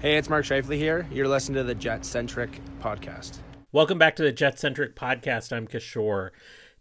Hey, it's Mark Scheifele here. You're listening to the Jet Centric podcast. Welcome back to the Jet Centric podcast. I'm Kishore.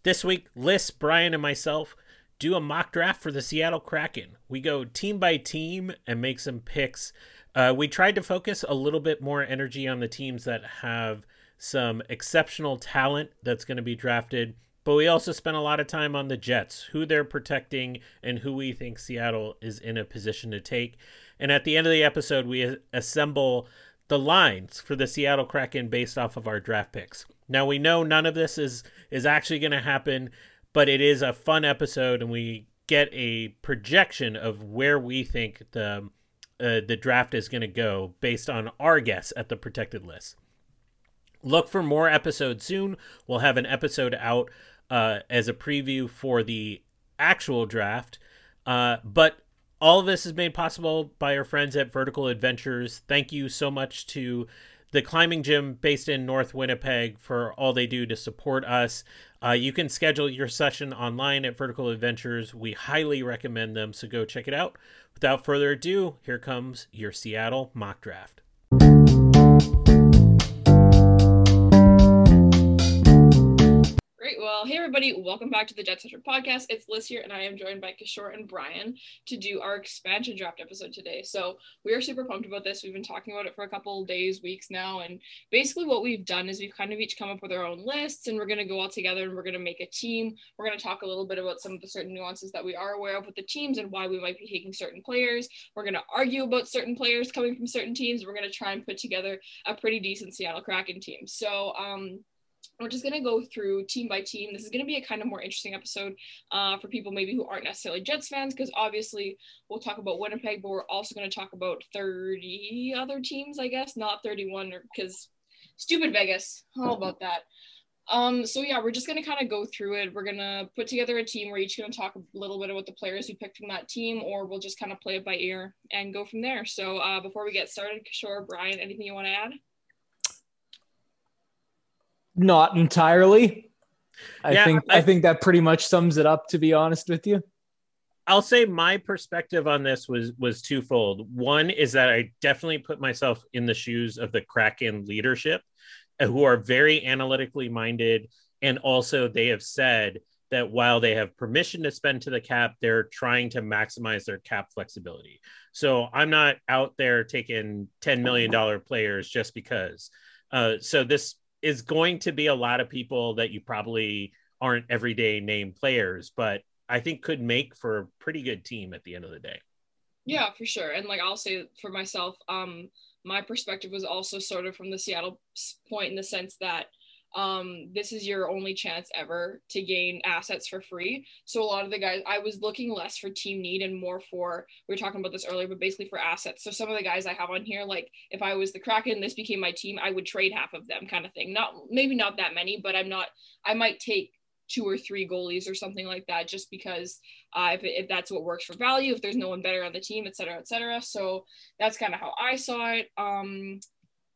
This week, Liz, Brian, and myself do a mock draft for the Seattle Kraken. We go team by team and make some picks. Uh, we tried to focus a little bit more energy on the teams that have some exceptional talent that's going to be drafted. But we also spent a lot of time on the Jets, who they're protecting, and who we think Seattle is in a position to take. And at the end of the episode, we assemble the lines for the Seattle Kraken based off of our draft picks. Now we know none of this is is actually going to happen, but it is a fun episode, and we get a projection of where we think the uh, the draft is going to go based on our guess at the protected list. Look for more episodes soon. We'll have an episode out uh, as a preview for the actual draft. Uh, but all of this is made possible by our friends at Vertical Adventures. Thank you so much to the climbing gym based in North Winnipeg for all they do to support us. Uh, you can schedule your session online at Vertical Adventures. We highly recommend them, so go check it out. Without further ado, here comes your Seattle mock draft. Great. Well, hey everybody, welcome back to the Jet Centric podcast. It's Liz here, and I am joined by Kishore and Brian to do our expansion draft episode today. So we are super pumped about this. We've been talking about it for a couple days, weeks now, and basically what we've done is we've kind of each come up with our own lists, and we're going to go all together and we're going to make a team. We're going to talk a little bit about some of the certain nuances that we are aware of with the teams and why we might be taking certain players. We're going to argue about certain players coming from certain teams. We're going to try and put together a pretty decent Seattle Kraken team. So, um, we're just going to go through team by team. This is going to be a kind of more interesting episode uh, for people maybe who aren't necessarily Jets fans, because obviously we'll talk about Winnipeg, but we're also going to talk about 30 other teams, I guess, not 31, because stupid Vegas. How about that? Um, so yeah, we're just gonna kind of go through it. We're gonna put together a team. We're each gonna talk a little bit about the players we picked from that team, or we'll just kind of play it by ear and go from there. So uh, before we get started, Kishore, Brian, anything you want to add? Not entirely. I Yeah, think I- I, think that pretty much sums it up. To be honest with you, I'll say my perspective on this was was twofold. One is that I definitely put myself in the shoes of the Kraken leadership, uh, who are very analytically minded, and also they have said that while they have permission to spend to the cap, they're trying to maximize their cap flexibility. So I'm not out there taking ten million dollar players just because. Uh, so this is going to be a lot of people that you probably aren't everyday name players, but I think could make for a pretty good team at the end of the day. Yeah, for sure. And like I'll say for myself, um, my perspective was also sort of from the Seattle point in the sense that um, this is your only chance ever to gain assets for free. So a lot of the guys, I was looking less for team need and more for we were talking about this earlier, but basically for assets. So some of the guys I have on here, like if I was the Kraken, this became my team, I would trade half of them, kind of thing. Not maybe not that many, but I'm not. I might take two or three goalies or something like that just because uh, if, if that's what works for value if there's no one better on the team et cetera et cetera so that's kind of how i saw it um,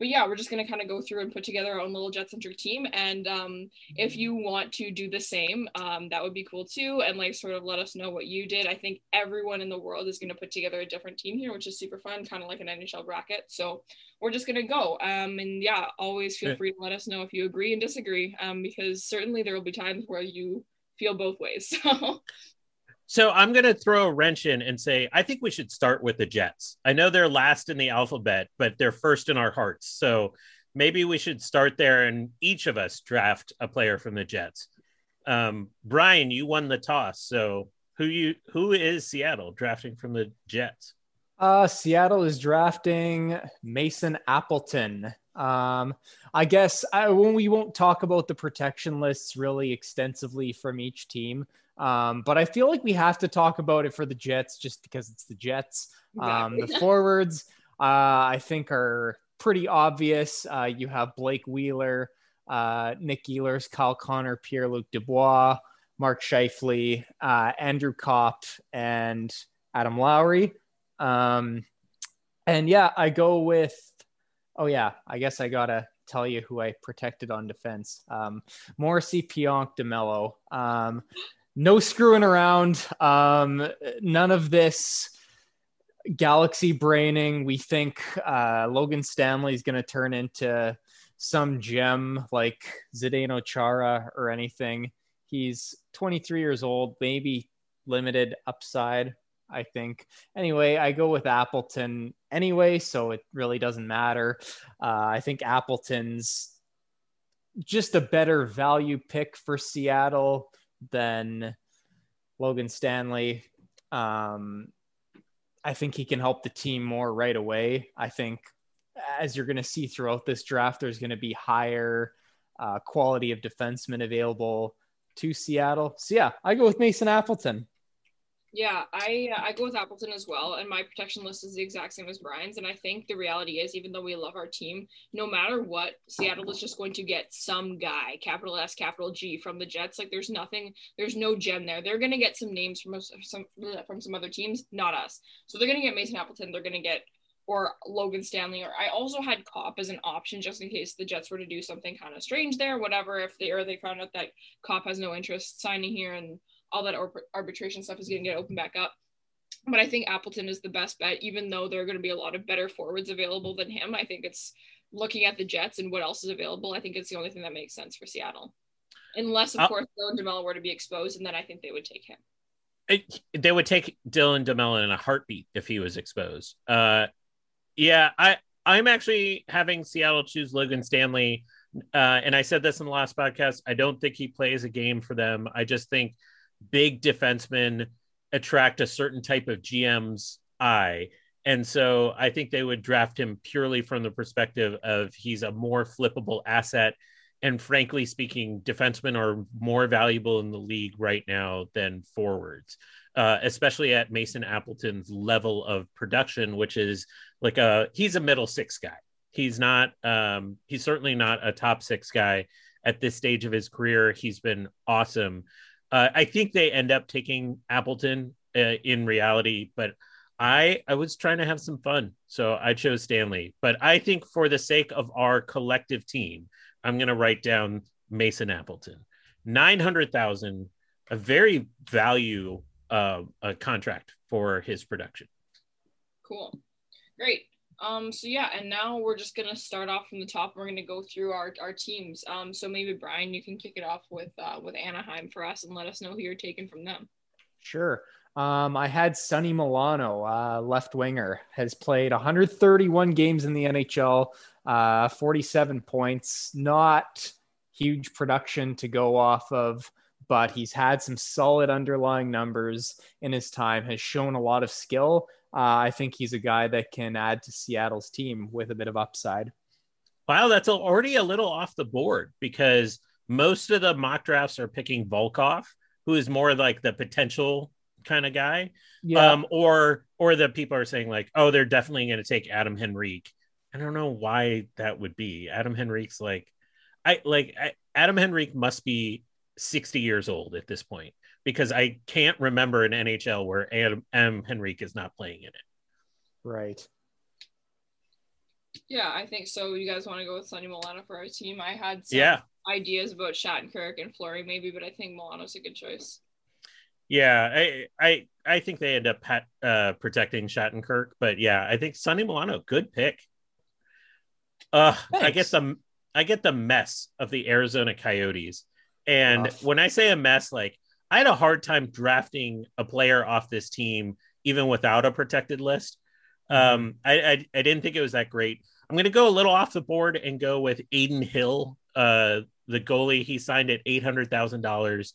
but yeah we're just going to kind of go through and put together our own little jet centric team and um, if you want to do the same um, that would be cool too and like sort of let us know what you did. I think everyone in the world is going to put together a different team here which is super fun kind of like an nhl bracket so we're just going to go. Um, and yeah always feel free to let us know if you agree and disagree um, because certainly there will be times where you feel both ways so So I'm going to throw a wrench in and say I think we should start with the Jets. I know they're last in the alphabet, but they're first in our hearts. So maybe we should start there and each of us draft a player from the Jets. Um, Brian, you won the toss. So who you who is Seattle drafting from the Jets? uh, Seattle is drafting Mason Appleton. Um, I guess I, when we won't talk about the protection lists really extensively from each team, um, but I feel like we have to talk about it for the Jets just because it's the Jets. Um, the forwards, uh, I think, are pretty obvious. Uh, you have Blake Wheeler, uh, Nick Ehlers, Kyle Connor, Pierre Luc Dubois, Mark Scheifele, uh, Andrew Copp, and Adam Lowry. Um, and yeah, I go with, oh, yeah, I guess I got to tell you who I protected on defense. Um, Morrissey, Pionk, DeMelo. Um, no screwing around. Um, none of this galaxy braining. We think uh, Logan Stanley is going to turn into some gem like Zdeno Chara or anything. He's 23 years old, maybe limited upside, I think. Anyway, I go with Appleton anyway, so it really doesn't matter. Uh, I think Appleton's just a better value pick for Seattle than Logan Stanley. Um, I think he can help the team more right away. I think as you're going to see throughout this draft, there's going to be higher uh, quality of defensemen available to Seattle. So yeah, I go with Mason Appleton. Yeah, I uh, I go with Appleton as well, and my protection list is the exact same as Brian's. And I think the reality is, even though we love our team, no matter what, Seattle is just going to get some guy, capital S, capital G, from the Jets. Like there's nothing, there's no gem there. They're gonna get some names from some from some other teams, not us. So they're gonna get Mason Appleton. They're gonna get or Logan Stanley, or I also had Copp as an option just in case the Jets were to do something kind of strange there, whatever. If they or they found out that Copp has no interest signing here and all that arbitration stuff is going to get opened back up. But I think Appleton is the best bet, even though there are going to be a lot of better forwards available than him. I think it's looking at the Jets and what else is available. I think it's the only thing that makes sense for Seattle, unless of uh, course Dylan DeMelo were to be exposed, and then I think they would take him. It, they would take Dylan DeMelo in a heartbeat if he was exposed. Uh, yeah, I I'm actually having Seattle choose Logan Stanley. Uh, and I said this in the last podcast. I don't think he plays a game for them. I just think big defensemen attract a certain type of GM's eye. And so I think they would draft him purely from the perspective of he's a more flippable asset. And frankly speaking, defensemen are more valuable in the league right now than forwards, uh, especially at Mason Appleton's level of production, which is like a he's a middle six guy. He's not um, he's certainly not a top six guy at this stage of his career. He's been awesome. Uh, I think they end up taking Appleton uh, in reality, but I I was trying to have some fun, so I chose Stanley. But I think for the sake of our collective team, I'm going to write down Mason Appleton, nine hundred thousand, a very value uh, a contract for his production. Cool, great. Um, so yeah, and now we're just gonna start off from the top. We're gonna go through our, our teams. Um, so maybe Brian, you can kick it off with uh, with Anaheim for us and let us know who you're taking from them. Sure. Um, I had Sonny Milano, uh, left winger, has played 131 games in the NHL, uh, 47 points. Not huge production to go off of, but he's had some solid underlying numbers in his time. Has shown a lot of skill uh, I think he's a guy that can add to Seattle's team with a bit of upside. Wow, that's already a little off the board because most of the mock drafts are picking Volkov, who is more like the potential kind of guy. Yeah. Um, or or the people are saying like, oh, they're definitely going to take Adam Henrique. I don't know why that would be. Adam Henrique's like, I like I, Adam Henrique must be 60 years old at this point because I can't remember an NHL where Adam, M. Henrique is not playing in it. Right. Yeah, I think so. You guys want to go with Sonny Milano for our team? I had some yeah. ideas about Shattenkirk and Fleury maybe, but I think Milano's a good choice. Yeah, I I I think they end up pet, uh, protecting Shattenkirk, but yeah, I think Sonny Milano, good pick. Uh, Thanks. I get the I get the mess of the Arizona Coyotes, and Rough. when I say a mess, like I had a hard time drafting a player off this team even without a protected list. Mm-hmm. Um, I, I, I didn't think it was that great. I'm going to go a little off the board and go with Adin Hill, uh, the goalie. He signed at eight hundred thousand dollars,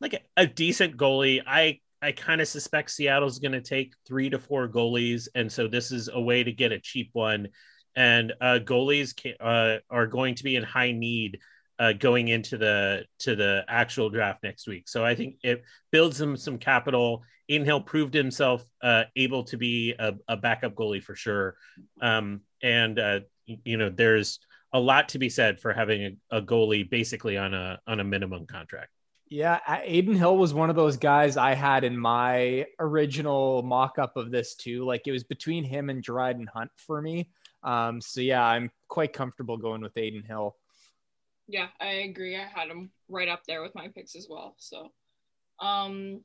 like a, a decent goalie. I I kind of suspect Seattle's going to take three to four goalies, and so this is a way to get a cheap one. And uh, goalies can, uh, are going to be in high need uh, going into the to the actual draft next week. So I think it builds him some capital. Adin Hill proved himself uh, able to be a, a, backup goalie for sure, um, and uh, you know there's a lot to be said for having a, a, goalie basically on a on a minimum contract. Yeah, Adin Hill was one of those guys I had in my original mock up of this too. Like it was between him and Dryden Hunt for me. Um, so yeah, I'm quite comfortable going with Adin Hill. Yeah, I agree. I had him right up there with my picks as well. So, um,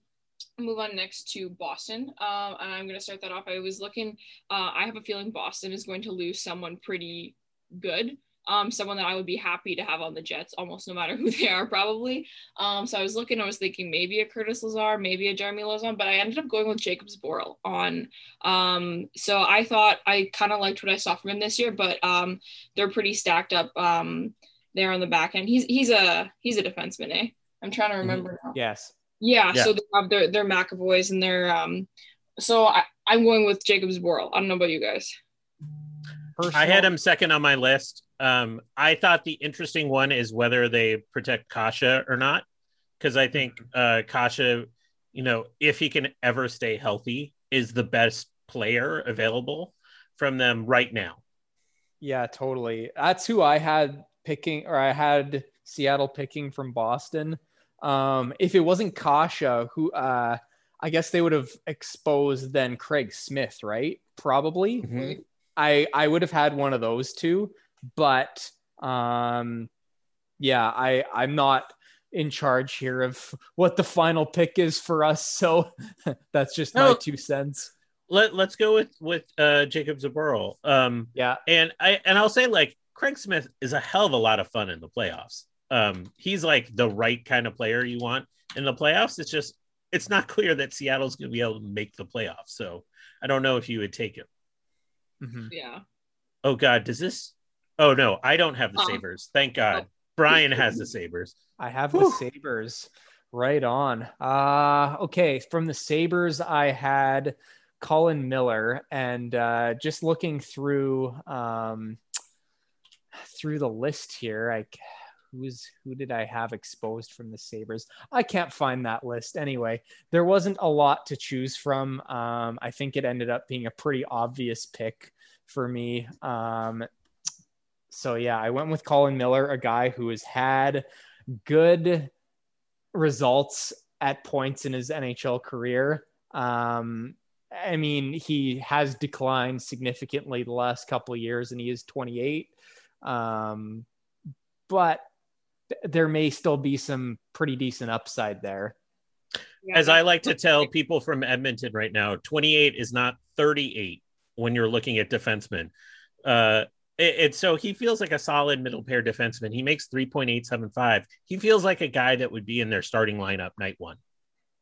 move on next to Boston. Um, and I'm going to start that off. I was looking, uh, I have a feeling Boston is going to lose someone pretty good. Um, someone that I would be happy to have on the Jets, almost no matter who they are, probably. Um, so I was looking, I was thinking maybe a Curtis Lazar, maybe a Jeremy Lauzon, but I ended up going with Jacobs Zboril on. Um, so I thought I kind of liked what I saw from him this year, but um, they're pretty stacked up um, there on the back end. He's he's a he's a defenseman, eh? I'm trying to remember mm-hmm. now. Yes. Yeah, yeah, so they have their their McAvoys and their um. So I, I'm going with Jakub Zboril. I don't know about you guys. Personal. I had him second on my list. Um, I thought the interesting one is whether they protect Kase or not, because I think mm-hmm. uh, Kase, you know, if he can ever stay healthy, is the best player available from them right now. Yeah, totally. That's who I had picking, or I had Seattle picking from Boston. Um, if it wasn't Kase, who uh, I guess they would have exposed then Craig Smith, right? Probably. Mm-hmm. I I would have had one of those two, but um, yeah, I I'm not in charge here of what the final pick is for us, so that's just no, my two cents. Let Let's go with with uh, Jakub Zboril. Um, yeah, and I and I'll say like Craig Smith is a hell of a lot of fun in the playoffs um, he's like the right kind of player you want in the playoffs. It's just it's not clear that Seattle's going to be able to make the playoffs. So I don't know if you would take him. Mm-hmm. Yeah. Oh God, does this? Oh no, I don't have the uh Sabres. Thank God. Oh. Brian has the Sabres. I have Whew. the Sabres. Right on. Uh okay. From the Sabres, I had Colin Miller, and uh, just looking through um, through the list here, I who's who did I have exposed from the Sabres? I can't find that list. Anyway, there wasn't a lot to choose from. Um, I think it ended up being a pretty obvious pick for me. Um, so yeah, I went with Colin Miller, a guy who has had good results at points in his NHL career. Um, I mean, he has declined significantly the last couple years, and he is 28. Um, but there may still be some pretty decent upside there. As I like to tell people from Edmonton right now, 28 is not 38 when you're looking at defensemen. Uh, it, so he feels like a solid middle pair defenseman. He makes 3.875. He feels like a guy that would be in their starting lineup night one.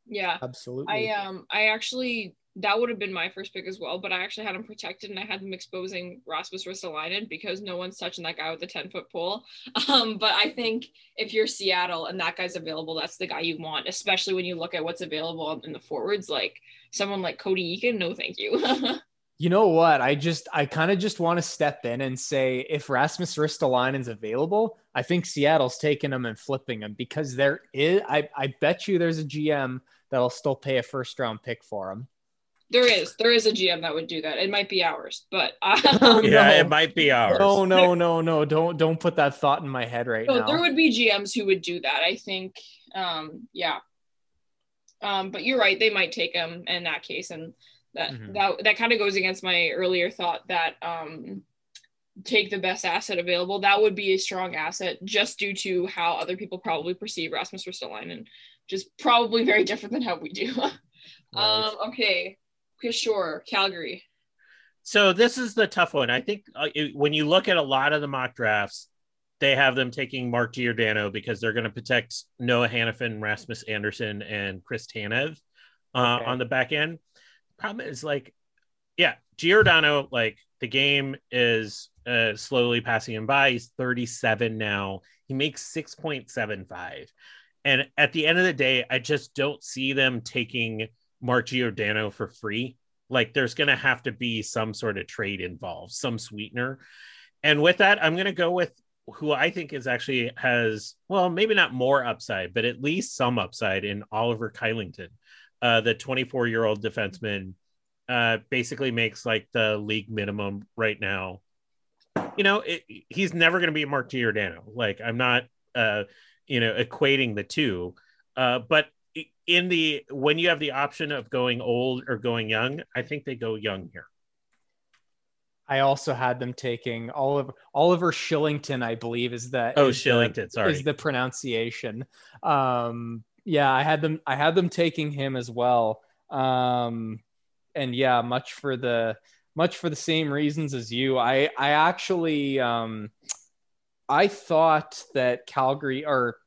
Yeah, absolutely. I um I actually that would have been my first pick as well, but I actually had him protected and I had him exposing Rasmus Ristolainen because no one's touching that guy with a 10 foot pole. Um, but I think if you're Seattle and that guy's available, that's the guy you want, especially when you look at what's available in the forwards, like someone like Cody Eakin. No, thank you. you know what? I just, I kind of just want to step in and say if Rasmus Ristolainen's available, I think Seattle's taking him and flipping him because there is, I, I bet you there's a GM that'll still pay a first round pick for him. There is, there is a GM that would do that. It might be ours, but um, yeah, no. it might be ours. No, no, no, no! Don't don't put that thought in my head right no, now. There would be GMs who would do that. I think, um, yeah. Um, but you're right; they might take him in that case, and that mm-hmm. that that kind of goes against my earlier thought that um, take the best asset available. That would be a strong asset, just due to how other people probably perceive Rasmus Ristolainen, just probably very different than how we do. right. Um, okay, sure, Calgary. So this is the tough one. I think uh, it, when you look at a lot of the mock drafts, they have them taking Mark Giordano because they're going to protect Noah Hanifin, Rasmus Andersson, and Chris Tanev uh, okay. on the back end. Problem is, like, yeah, Giordano, like the game is uh, slowly passing him by. He's 37 now. He makes 6.75. And at the end of the day, I just don't see them taking – Mark Giordano for free. Like there's going to have to be some sort of trade involved, some sweetener. And with that, I'm going to go with who I think is actually has, well, maybe not more upside, but at least some upside in Oliver Kylington. Uh, the 24 year old defenseman uh, basically makes like the league minimum right now. You know, it, he's never going to be Mark Giordano. Like, I'm not, uh, you know, equating the two. Uh, but in the when you have the option of going old or going young, I think they go young here. I also had them taking Oliver Oliver Shillington, I believe is that oh is Shillington, the, sorry, is the pronunciation. Um, Yeah, I had them. I had them taking him as well. Um, and yeah, much for the much for the same reasons as you. I I actually um, I thought that Calgary or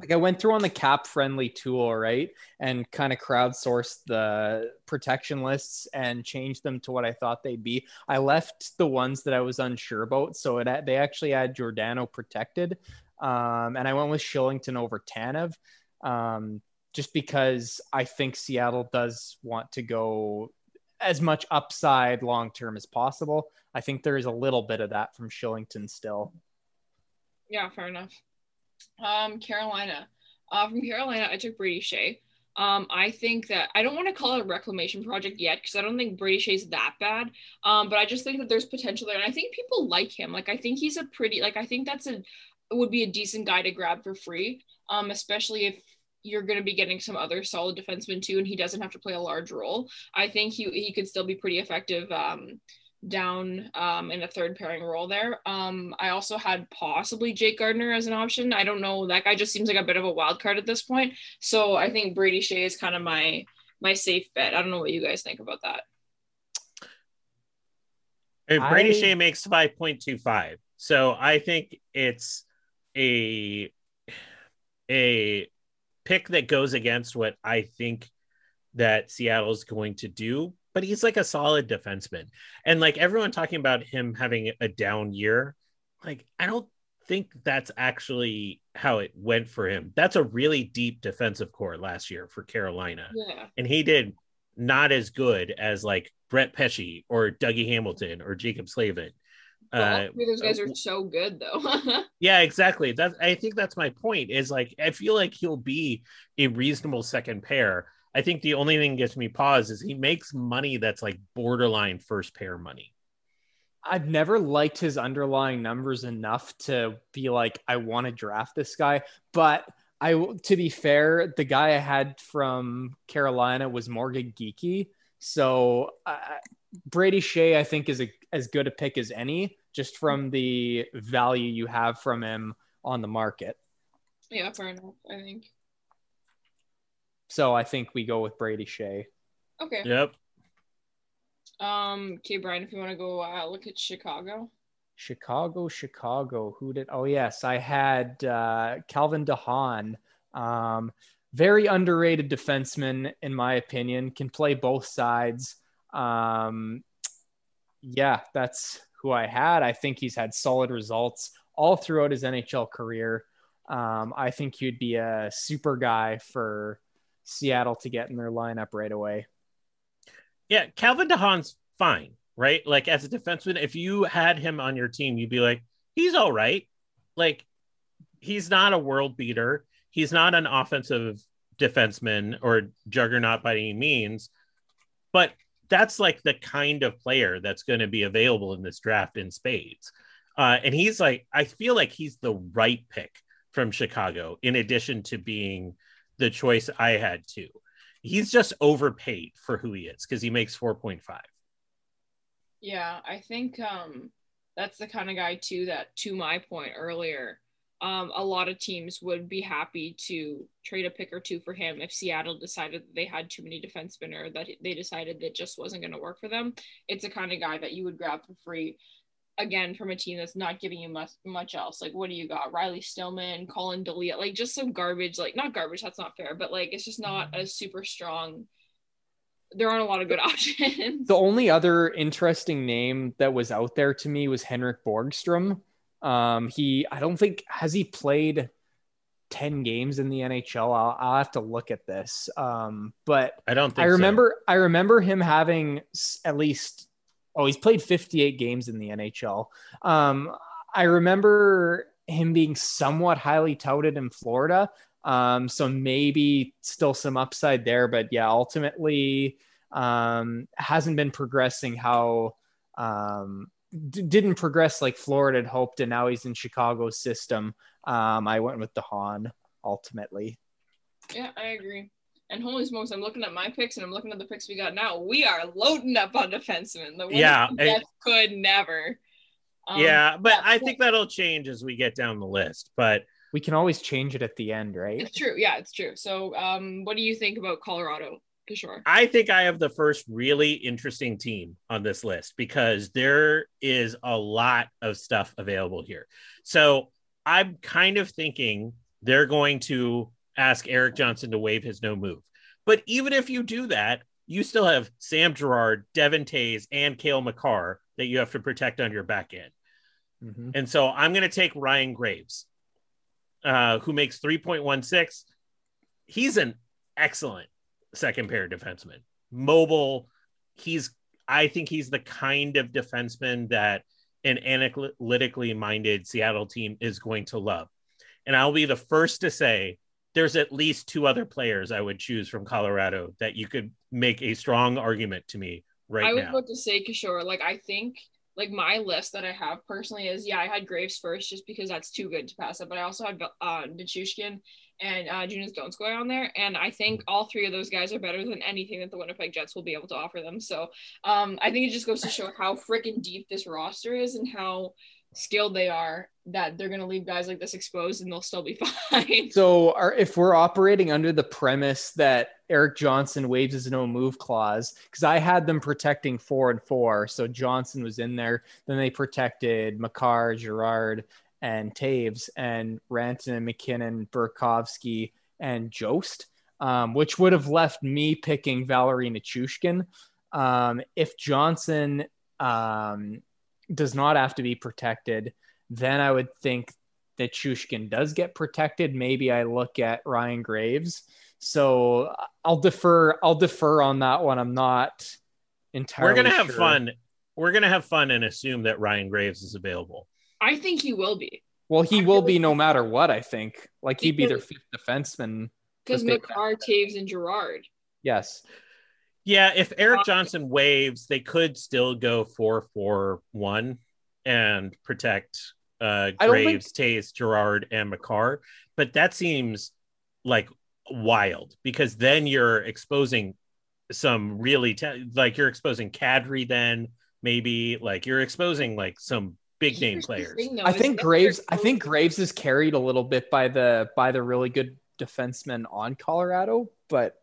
like I went through on the cap friendly tool, right? And kind of crowdsourced the protection lists and changed them to what I thought they'd be. I left the ones that I was unsure about. So it they actually had Giordano protected. Um, and I went with Shillington over Tanev. Um, just because I think Seattle does want to go as much upside long term as possible. I think there is a little bit of that from Shillington still. Yeah, fair enough. Um, Carolina. Uh, from Carolina, I took Brady Skjei. Um, I think that I don't want to call it a reclamation project yet because I don't think Brady Skjei's that bad. Um, but I just think that there's potential there, and I think people like him. Like I think he's a pretty like I think that's a would be a decent guy to grab for free. Um, especially if you're going to be getting some other solid defensemen too, and he doesn't have to play a large role. I think he he could still be pretty effective. Um, down um, in a third pairing role there. Um, I also had possibly Jake Gardiner as an option. I don't know. That guy just seems like a bit of a wild card at this point. So I think Brady Skjei is kind of my my safe bet. I don't know what you guys think about that. And Brady I... Skjei makes 5.25. So I think it's a a pick that goes against what I think that Seattle is going to do but he's like a solid defenseman. And like everyone talking about him having a down year, like I don't think that's actually how it went for him. That's a really deep defensive core last year for Carolina. Yeah. And he did not as good as like Brett Pesce or Dougie Hamilton or Jaccob Slavin. Well, uh, those guys are so good though. yeah, exactly. That's I think that's my point. Is like I feel like he'll be a reasonable second pair. I think the only thing that gets me pause is he makes money that's like borderline first pair money. I've never liked his underlying numbers enough to be like, I want to draft this guy. But I, to be fair, the guy I had from Carolina was Morgan Geekie. So uh, Brady Skjei, I think, is a, as good a pick as any, just from the value you have from him on the market. Yeah, fair enough. I think. So I think we go with Brady Skjei. Okay. Yep. Um, okay, Brian, if you want to go uh, look at Chicago. Chicago, Chicago. Who did? Oh yes, I had uh, Calvin DeHaan. Um, very underrated defenseman, in my opinion. Can play both sides. Um, yeah, that's who I had. I think he's had solid results all throughout his NHL career. Um, I think he'd be a super guy for Seattle to get in their lineup right away. Yeah, Calvin DeHaan's fine, right? Like as a defenseman, if you had him on your team, you'd be like, he's all right. Like he's not a world beater. He's not an offensive defenseman or juggernaut by any means, but that's like the kind of player that's going to be available in this draft in spades. Uh, and he's like, I feel like he's the right pick from Chicago, in addition to being the choice I had too. He's just overpaid for who he is because he makes 4.5. Yeah, I think um, that's the kind of guy too that, to my point earlier, um, a lot of teams would be happy to trade a pick or two for him if Seattle decided they had too many defensemen or that they decided that just wasn't going to work for them. It's the kind of guy that you would grab for free again from a team that's not giving you much much else. Like, what do you got? Riley Stillman, Collin Delia, like just some garbage. Like, not garbage. That's not fair, but like it's just not a super strong. There aren't a lot of good options. The only other interesting name that was out there to me was Henrik Borgstrom. Um, he, I don't think has he played 10 games in the NHL. I'll, I'll have to look at this. Um, but I don't think I remember so. I remember him having at least oh, he's played 58 games in the NHL. Um, I remember him being somewhat highly touted in Florida. Um, so maybe still some upside there, but yeah, ultimately um, hasn't been progressing how um, d- didn't progress like Florida had hoped, and now he's in Chicago's system. Um, I went with DeHaan ultimately. Yeah, I agree. And holy smokes, I'm looking at my picks and I'm looking at the picks we got now. We are loading up on defensemen. The yeah, it, could never. Um, yeah, but I think that'll change as we get down the list. But We can always change it at the end, right? It's true. Yeah, it's true. So, um, what do you think about Colorado, Kishore? I think I have the first really interesting team on this list because there is a lot of stuff available here. So I'm kind of thinking they're going to ask Erik Johnson to waive his no move. But even if you do that, you still have Sam Girard, Devon Toews, and Cale Makar that you have to protect on your back end. Mhm. And so I'm going to take Ryan Graves, uh, who makes 3.16. He's an excellent second pair defenseman, mobile. He's, I think he's the kind of defenseman that an analytically minded Seattle team is going to love. And I'll be the first to say there's at least two other players I would choose from Colorado that you could make a strong argument to me right now. I was now. about to say Kishore. Like, I think like my list that I have personally is yeah, I had Graves first just because that's too good to pass up, but I also had uh Nichushkin and uh Joonas Donskoi on there, and I think all three of those guys are better than anything that the Winnipeg Jets will be able to offer them. So, um, I think it just goes to show how freaking deep this roster is and how skilled they are that they're gonna leave guys like this exposed and they'll still be fine. So, are, if we're operating under the premise that Erik Johnson waves his no move clause, because I had them protecting four and four, so Johnson was in there. Then they protected Makar, Girard, and Toews, and Ranson, MacKinnon, Burakovsky, and Jost, um, which would have left me picking Valeri Nichushkin. Um, if Johnson um, does not have to be protected, then I would think that Chushkin does get protected. Maybe I look at Ryan Graves. So I'll defer. I'll defer on that one. I'm not entirely. We're gonna have sure. fun. We're gonna have fun and assume that Ryan Graves is available. I think he will be. Well, he will be no matter what. I think. Like he'd be their Because- fifth defenseman. Because But they- Makar, Toews, and Girard. Yes. Yeah, if Erik Johnson waves, they could still go four four one and protect uh I don't think- Graves, Toews, Girard, and Makar. But that seems like wild because then you're exposing some really ta- like you're exposing Kadri then maybe like you're exposing like some big name Here's the players. thing, though, I think Graves. they're I think Graves is carried a little bit by the by the really good defensemen on Colorado, but I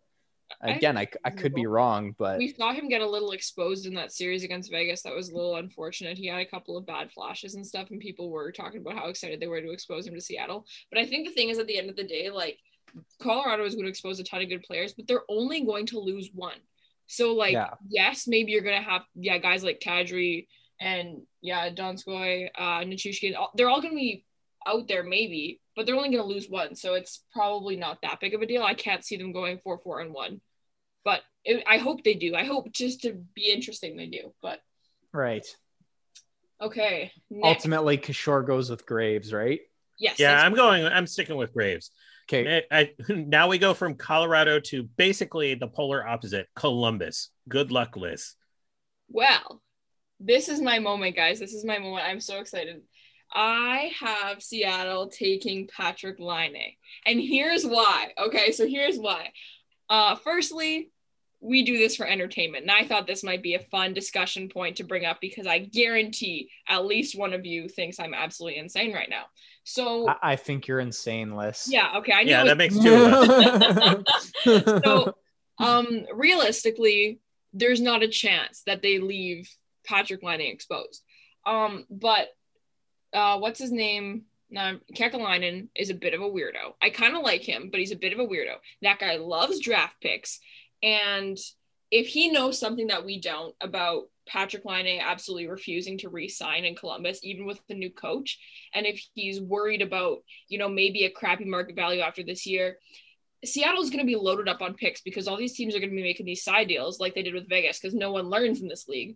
again, I, I could be wrong. wrong. But we saw him get a little exposed in that series against Vegas. That was a little unfortunate. He had a couple of bad flashes and stuff, and people were talking about how excited they were to expose him to Seattle. But I think the thing is, at the end of the day, like Colorado is going to expose a ton of good players, but they're only going to lose one. So, like, Yeah. yes, maybe you're going to have yeah guys like Kadri and yeah Donskoi, uh, Nichushkin. They're all going to be out there maybe, but they're only going to lose one. So it's probably not that big of a deal. I can't see them going four four and one but it, I hope they do. I hope just to be interesting they do. But right. okay, next. Ultimately, Kishore goes with Graves, right? yes, Yeah, I'm going. I'm sticking with Graves. Okay. I, I- now we go from Colorado to basically the polar opposite, Columbus. Good luck, Liz. well, this is my moment, guys. This is my moment. I'm so excited. I have Seattle taking Patrik Laine, and here's why. Okay, so here's why. Uh, firstly, we do this for entertainment, and I thought this might be a fun discussion point to bring up because I guarantee at least one of you thinks I'm absolutely insane right now. So I, I think you're insane, Liz. yeah, okay, I know Yeah, it's that makes two of us. so um realistically there's not a chance that they leave Patrik Laine exposed um but uh what's his name? Now Kekalainen is a bit of a weirdo. I kind of like him but he's a bit of a weirdo. That guy loves draft picks. And if he knows something that we don't about Patrik Laine absolutely refusing to re-sign in Columbus, even with the new coach, and if he's worried about, you know, maybe a crappy market value after this year, Seattle's going to be loaded up on picks because all these teams are going to be making these side deals like they did with Vegas because no one learns in this league.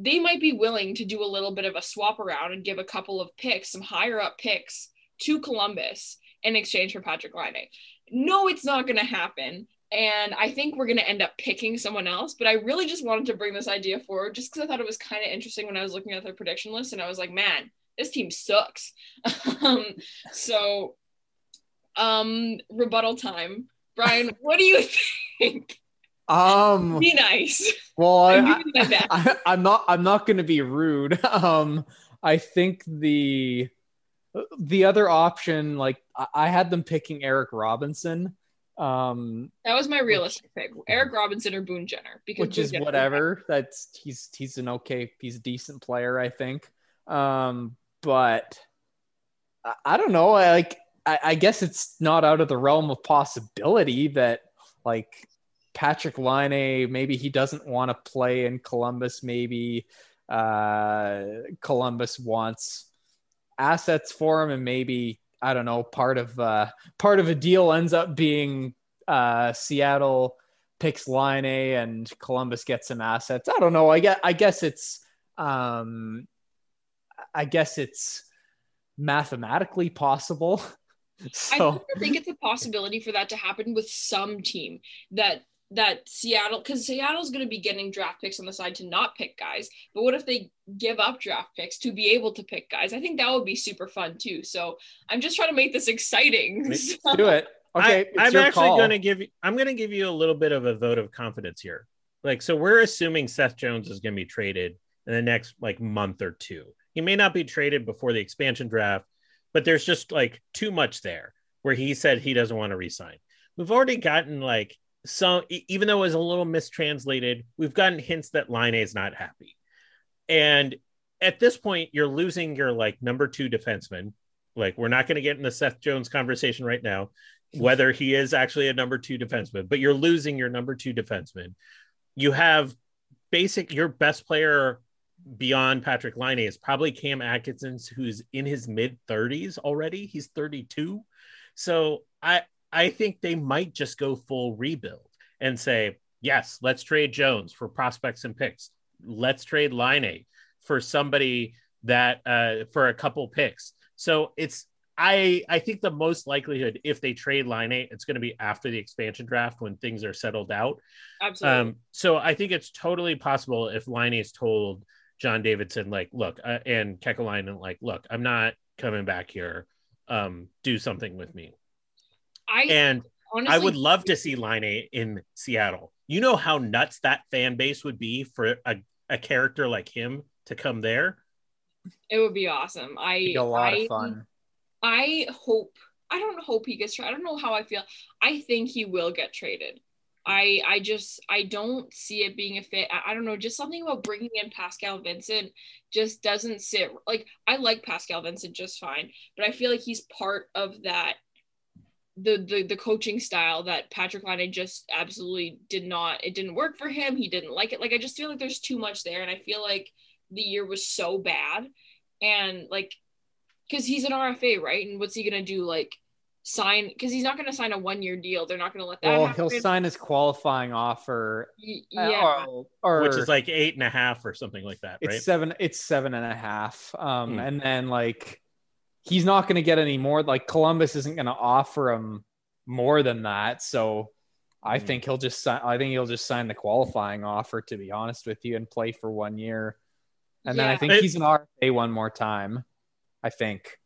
They might be willing to do a little bit of a swap around and give a couple of picks, some higher up picks to Columbus in exchange for Patrik Laine. No, it's not going to happen. And I think we're going to end up picking someone else. But I really just wanted to bring this idea forward just because I thought it was kind of interesting when I was looking at their prediction list and I was like, man, this team sucks. um, so um rebuttal time brian what do you think Um. be nice Well, I'm I, doing my best. I, I'm not. I'm not going to be rude. Um. I think the the other option, like I, I had them picking Eric Robinson. Um, that was my realistic pick: Eric Robinson or Boone Jenner, because which Boone is Jenner whatever. That's he's he's an okay, he's a decent player, I think. Um, but I, I don't know. I, like I, I guess it's not out of the realm of possibility that like Patrik Laine, maybe he doesn't want to play in Columbus. Maybe uh, Columbus wants assets for him, and maybe I don't know. Part of uh, part of a deal ends up being uh, Seattle picks Laine and Columbus gets some assets. I don't know. I guess I guess it's um, I guess it's mathematically possible. so. I think it's a possibility for that to happen with some team that that Seattle, because Seattle's going to be getting draft picks on the side to not pick guys. But what if they give up draft picks to be able to pick guys? I think that would be super fun too. So I'm just trying to make this exciting. So. Do it. Okay, I, am actually going to give you. I'm going to give you a little bit of a vote of confidence here. Like, so we're assuming Seth Jones is going to be traded in the next like month or two. He may not be traded before the expansion draft, but there's just like too much there where he said he doesn't want to resign. We've already gotten like some, even though it was a little mistranslated, we've gotten hints that Laine is not happy. And at this point, you're losing your like number two defenseman. Like, we're not going to get in the Seth Jones conversation right now, mm-hmm. whether he is actually a number two defenseman, but you're losing your number two defenseman. You have basic, your best player beyond Patrik Laine is probably Cam Atkinson, who's in his mid 30s already. He's 32. So I I think they might just go full rebuild and say, yes, let's trade Jones for prospects and picks. Let's trade Laine for somebody that uh for a couple picks. So it's I I think the most likelihood if they trade Laine, it's going to be after the expansion draft when things are settled out. Absolutely. Um, so I think it's totally possible if Laine is told John Davidson, like, look, uh, and Kekalainen, like, look, I'm not coming back here. Um, do something with me. I and honestly, I would love to see Laine in Seattle. You know how nuts that fan base would be for a, a character like him to come there. It would be awesome. I a lot I, of fun. I hope. I don't hope he gets traded. I don't know how I feel. I think he will get traded. I I just I don't see it being a fit. I, I, don't know, just something about bringing in Pascal Vincent just doesn't sit. Like I like Pascal Vincent just fine, but I feel like he's part of that the the the coaching style that Patrik Laine just absolutely did not. It didn't work for him. He didn't like it. Like I just feel like there's too much there, and I feel like the year was so bad, and like because he's an RFA, right? And what's he gonna do? Like sign because he's not going to sign a one year deal. They're not going to let that. Well, happen. he'll sign his qualifying offer. Yeah, or, or, which is like eight and a half or something like that. It's right? seven. It's seven and a half. Um, hmm. and then like he's not going to get any more. Like Columbus isn't going to offer him more than that. So. I hmm. think he'll just sign. I think he'll just sign the qualifying offer. To be honest with you, and play for one year, and yeah. then I think it, he's an RFA one more time. I think.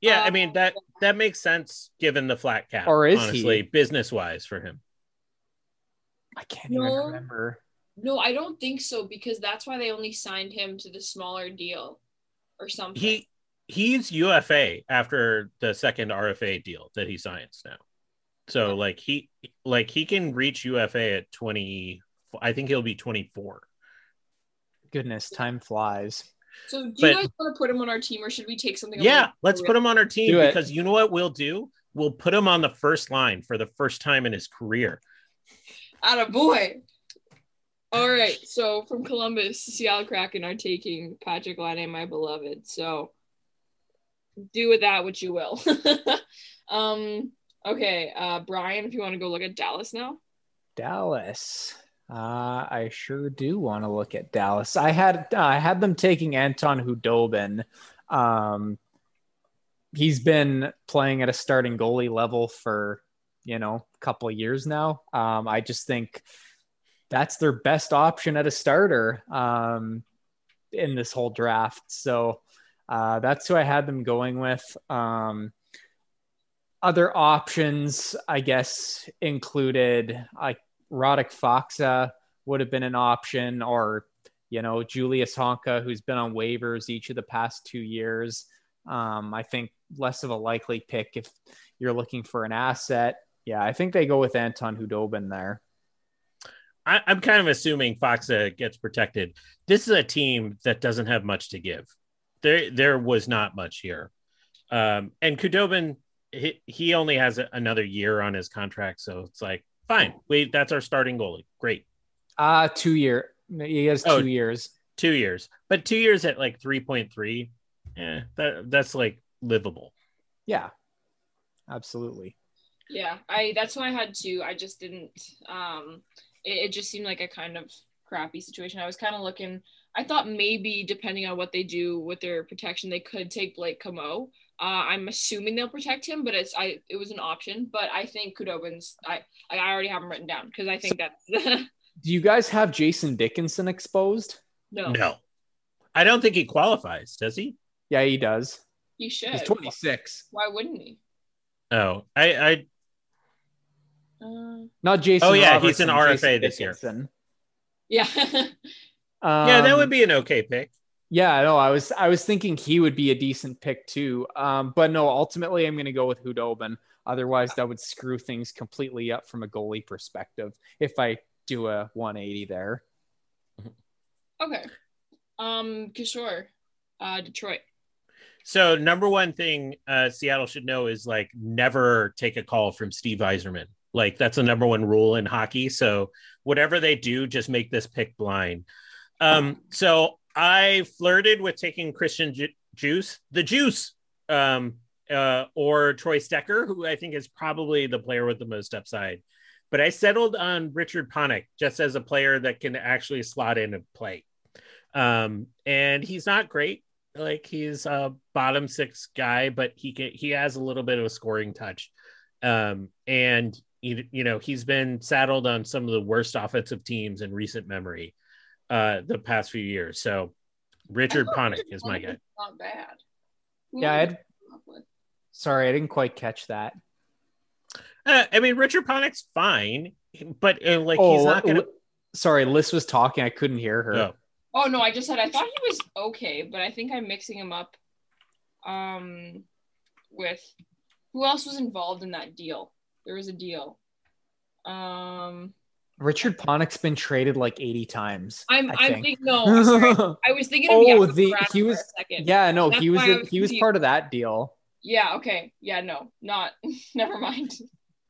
Yeah, I mean that that makes sense given the flat cap. Or is honestly, business wise for him? I can't no, even remember. No, I don't think so because that's why they only signed him to the smaller deal or something. He he's UFA after the second RFA deal that he signs now. So like he like he can reach UFA at 20 I think he'll be 24. Goodness, time flies. So do but, you guys want to put him on our team or should we take something? Yeah, let's put him on our team do because it. you know what we'll do? We'll put him on the first line for the first time in his career. Out of boy. All right. So from Columbus, Seattle Kraken are taking Patrik Laine, my beloved. So do with that what you will. um, okay. Uh, Brian, if you want to go look at Dallas now. Dallas. Uh, I sure do want to look at Dallas. I had uh, I had them taking Anton Khudobin. Um, he's been playing at a starting goalie level for you know a couple years now. Um, I just think that's their best option at a starter um, in this whole draft. So uh, that's who I had them going with. Um, other options, I guess, included like Radek Faksa would have been an option, or you know Julius Honka, who's been on waivers each of the past two years. Um, I think less of a likely pick if you're looking for an asset. Yeah, I think they go with Anton Khudobin there. I, am kind of assuming Faksa gets protected. This is a team that doesn't have much to give. There, there was not much here. Um, and Khudobin, he, he only has a, another year on his contract, so it's like fine. Wait, that's our starting goalie. Great. Uh two year. He has two oh, years. Two years, but two years at like three point three. Yeah, that that's like livable. Yeah, absolutely. Yeah, I that's why I had to. I just didn't. Um, it, it just seemed like a kind of crappy situation. I was kind of looking. I thought maybe depending on what they do with their protection, they could take Blake Comeau. Uh, I'm assuming they'll protect him, but it's I it was an option. But I think Khudobin's I I already have him written down because I think that's. do you guys have Jason Dickinson exposed? No. No. I don't think he qualifies, does he? Yeah, he does. He should. He's 26. Why wouldn't he? Oh, I I uh, not Jason. Oh yeah, Robertson, he's an RFA Jason this Dickinson. year. Yeah. um, yeah, that would be an okay pick. Yeah, I know. I was I was thinking he would be a decent pick too. Um, but no, ultimately I'm going to go with Khudobin. Otherwise, that would screw things completely up from a goalie perspective. If I do a 180 there. Okay. Um, Kishore, uh, Detroit. So number one thing uh, Seattle should know is like never take a call from Steve Yzerman. Like that's the number one rule in hockey. So whatever they do, just make this pick blind. Um, so I flirted with taking Christian Ju- Juice, the Juice, um, uh, or Troy Stecher, who I think is probably the player with the most upside. But I settled on Richard Panik just as a player that can actually slot in and play. Um, and he's not great. Like he's a bottom six guy, but he can, he has a little bit of a scoring touch. Um, and you, you know, he's been saddled on some of the worst offensive teams in recent memory uh, the past few years. So Richard Panik is my guy. Not bad. Who yeah, I'd, sorry, I didn't quite catch that. Uh, I mean, Richard Panik's fine, but uh, like oh, he's not gonna. Sorry, Liz was talking. I couldn't hear her. Oh. oh no, I just said I thought he was okay, but I think I'm mixing him up. Um, with who else was involved in that deal? There was a deal. Um, Richard Panik's been traded like 80 times. I'm I am thinking no, sorry. I was thinking Oh, the he was Yeah, no, That's he was a, he was part of that deal. Yeah, okay. Yeah, no. Not never mind.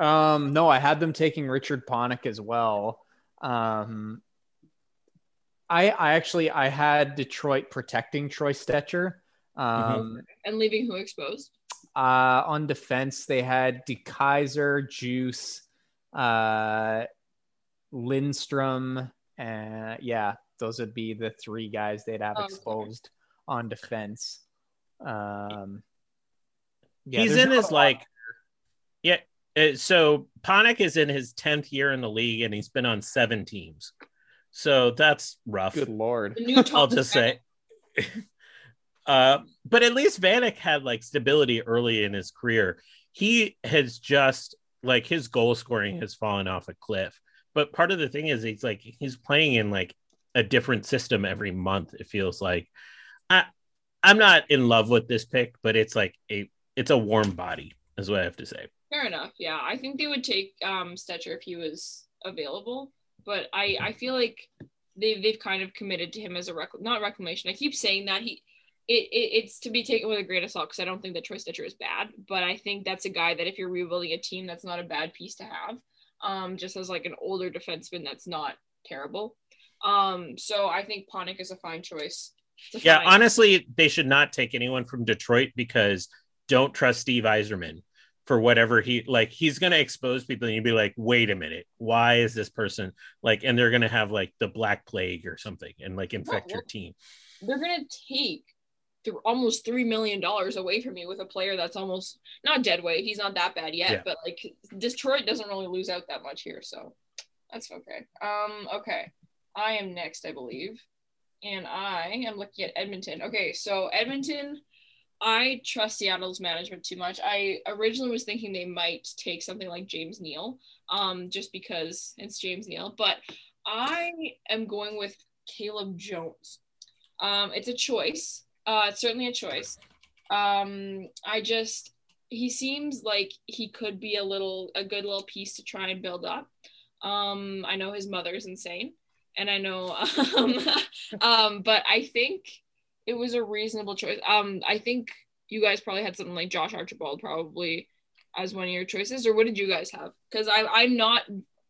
Um no, I had them taking Richard Panik as well. Um I I actually I had Detroit protecting Troy Stecher. Um mm-hmm. and leaving who exposed? Uh on defense they had DeKeyser, Djoos, uh Lindstrom, and uh, yeah, those would be the three guys they'd have oh, exposed okay. on defense. Um, yeah, he's in his like, yeah. Uh, so Panik is in his tenth year in the league, and he's been on seven teams. So that's rough. Good lord! I'll just say. uh, but at least Vanek had like stability early in his career. He has just like his goal scoring has fallen off a cliff but part of the thing is he's like he's playing in like a different system every month it feels like. I i'm not in love with this pick but it's like a it's a warm body is what i have to say. Fair enough yeah. I think they would take um stecher if he was available but i i feel like they, they've kind of committed to him as a rec- not reclamation. I keep saying that he it, it, it's to be taken with a grain of salt because I don't think that Troy Stecher is bad, but I think that's a guy that if you're rebuilding a team, that's not a bad piece to have um, just as like an older defenseman that's not terrible. Um, so I think Panik is a fine choice. Yeah, fine. honestly, they should not take anyone from Detroit because don't trust Steve Yzerman for whatever he like. He's going to expose people, and you'd be like, "Wait a minute, why is this person like?" And they're going to have like the Black Plague or something, and like infect your team. They're going to take almost three million dollars away from you with a player that's almost not dead weight. He's not that bad yet, yeah. but like Detroit doesn't really lose out that much here, so that's okay. Um, okay, I am next, I believe, and I am looking at Edmonton. Okay, so Edmonton. I trust Seattle's management too much. I originally was thinking they might take something like James Neal, um, just because it's James Neal, but I am going with Caleb Jones. Um, it's a choice. Uh, it's certainly a choice. Um, I just he seems like he could be a little a good little piece to try and build up. Um, I know his mother's insane, and I know, um, um, but I think it was a reasonable choice. Um, I think you guys probably had something like Josh Archibald probably as one of your choices, or what did you guys have? Because I I'm not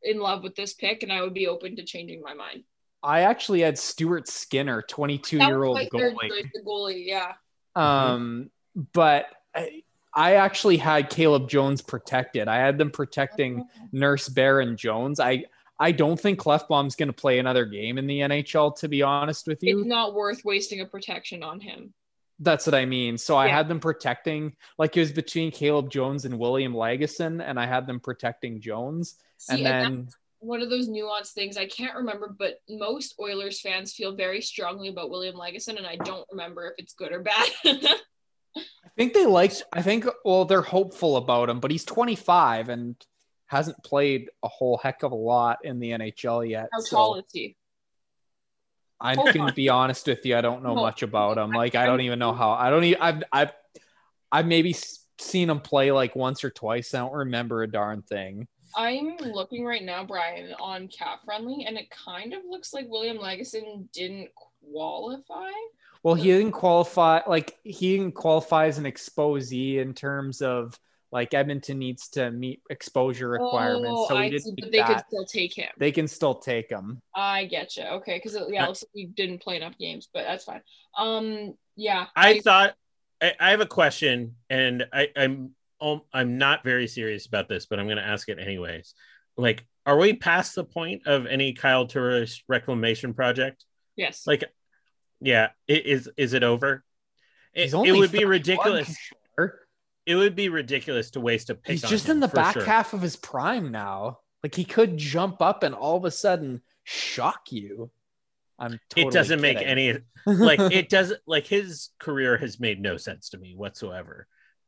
in love with this pick, and I would be open to changing my mind. I actually had Stuart Skinner, 22 year old goalie. Goalie, yeah. Um, but I, I actually had Caleb Jones protected. I had them protecting Oh. Nurse Bear and Jones. I I don't think Klefbom's going to play another game in the NHL. To be honest with you, It's not worth wasting a protection on him. That's what I mean. So I had them protecting, like it was between Caleb Jones and William Lagesson, and I had them protecting Jones. See, and and then one of those nuanced things I can't remember, but most Oilers fans feel very strongly about William Lagesson, and I don't remember if it's good or bad. I think they liked, I think, well, they're hopeful about him, but he's 25 and hasn't played a whole heck of a lot in the NHL yet. How so tall is he? I can be honest with you. I don't know Hold much about him. Like, I don't even know how, I don't even, I've, I've, I've maybe seen him play like once or twice. I don't remember a darn thing. I'm looking right now, Brian, on Cap Friendly, and it kind of looks like William Lagesson didn't qualify. Well, he didn't qualify. Like he didn't qualify as an exposee in terms of like Edmonton needs to meet exposure requirements. Oh, so he I didn't see, but they could still take him. They can still take him. I get you. Okay, because yeah, it looks like he didn't play enough games, but that's fine. Um, yeah, I thought I, I have a question, and I, I'm um, I'm not very serious about this, but I'm going to ask it anyways. Like, are we past the point of any Kyle Turris reclamation project? yes. Like, yeah, it, is is it over? It, it would be ridiculous. sure. It would be ridiculous to waste a pick. He's on just him, in the back sure. half of his prime now. Like he could jump up and all of a sudden shock you. I'm. Totally it doesn't make any like it doesn't like his career has made no sense to me whatsoever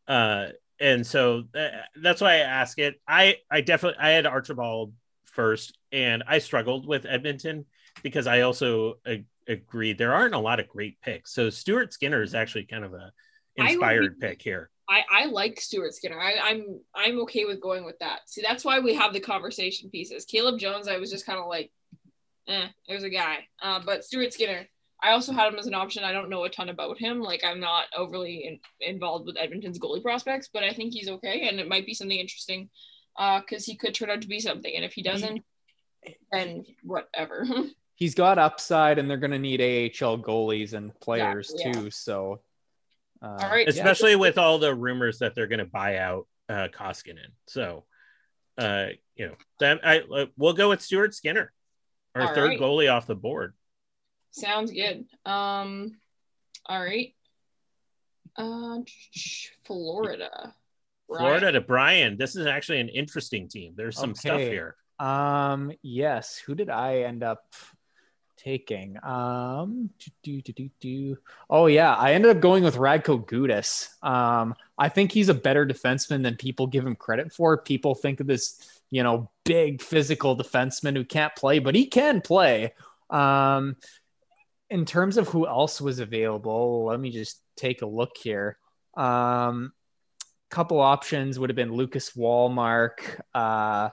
uh and so uh, that's why i ask it i i definitely i had archibald first and i struggled with edmonton because i also ag- agreed there aren't a lot of great picks so stuart skinner is actually kind of a inspired be- pick here I, I like Stuart Skinner. I, I'm I'm okay with going with that. See, that's why we have the conversation pieces. Caleb Jones, I was just kind of like, eh, there's a guy. Uh, but Stuart Skinner, I also had him as an option. I don't know a ton about him. Like I'm not overly in, involved with Edmonton's goalie prospects, but I think he's okay, and it might be something interesting, uh, because he could turn out to be something. And if he doesn't, then whatever. He's got upside, and they're going to need AHL goalies and players Exactly, too. So. Uh, All right. yeah. especially with all the rumors that they're going to buy out uh koskinen so uh you know then i uh, we'll go with stuart skinner our All third right. goalie off the board Sounds good. Um, all right. Uh, Florida. Florida to Brian. This is actually an interesting team. There's some stuff here. Um, yes. Who did I end up taking? Um, do, do, do, do. oh yeah, I ended up going with Radko Gudas. Um, I think he's a better defenseman than people give him credit for. People think of this, you know, big physical defenseman who can't play, but he can play. Um, in terms of who else was available, let me just take a look here. Um, couple options would have been Lucas Wallmark, uh,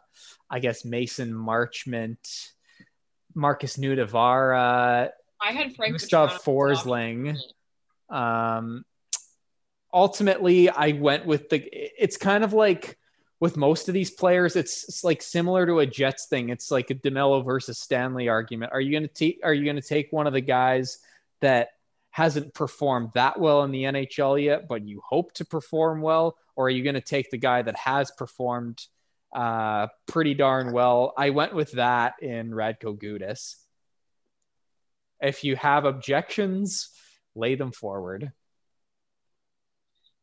I guess Mason Marchment, Markus Nutivaara, I had Frank Gustav Petrano as an Forsling. Um, ultimately, I went with the. It's kind of like with most of these players, it's, it's like similar to a Jets thing. It's like a DeMelo versus Stanley argument. Are you to take? Are you to take one of the guys that hasn't performed that well in the NHL yet, but you hope to perform well, or are you to take the guy that has performed uh, pretty darn well? I went with that in Radko Gudas. If you have objections, lay them forward.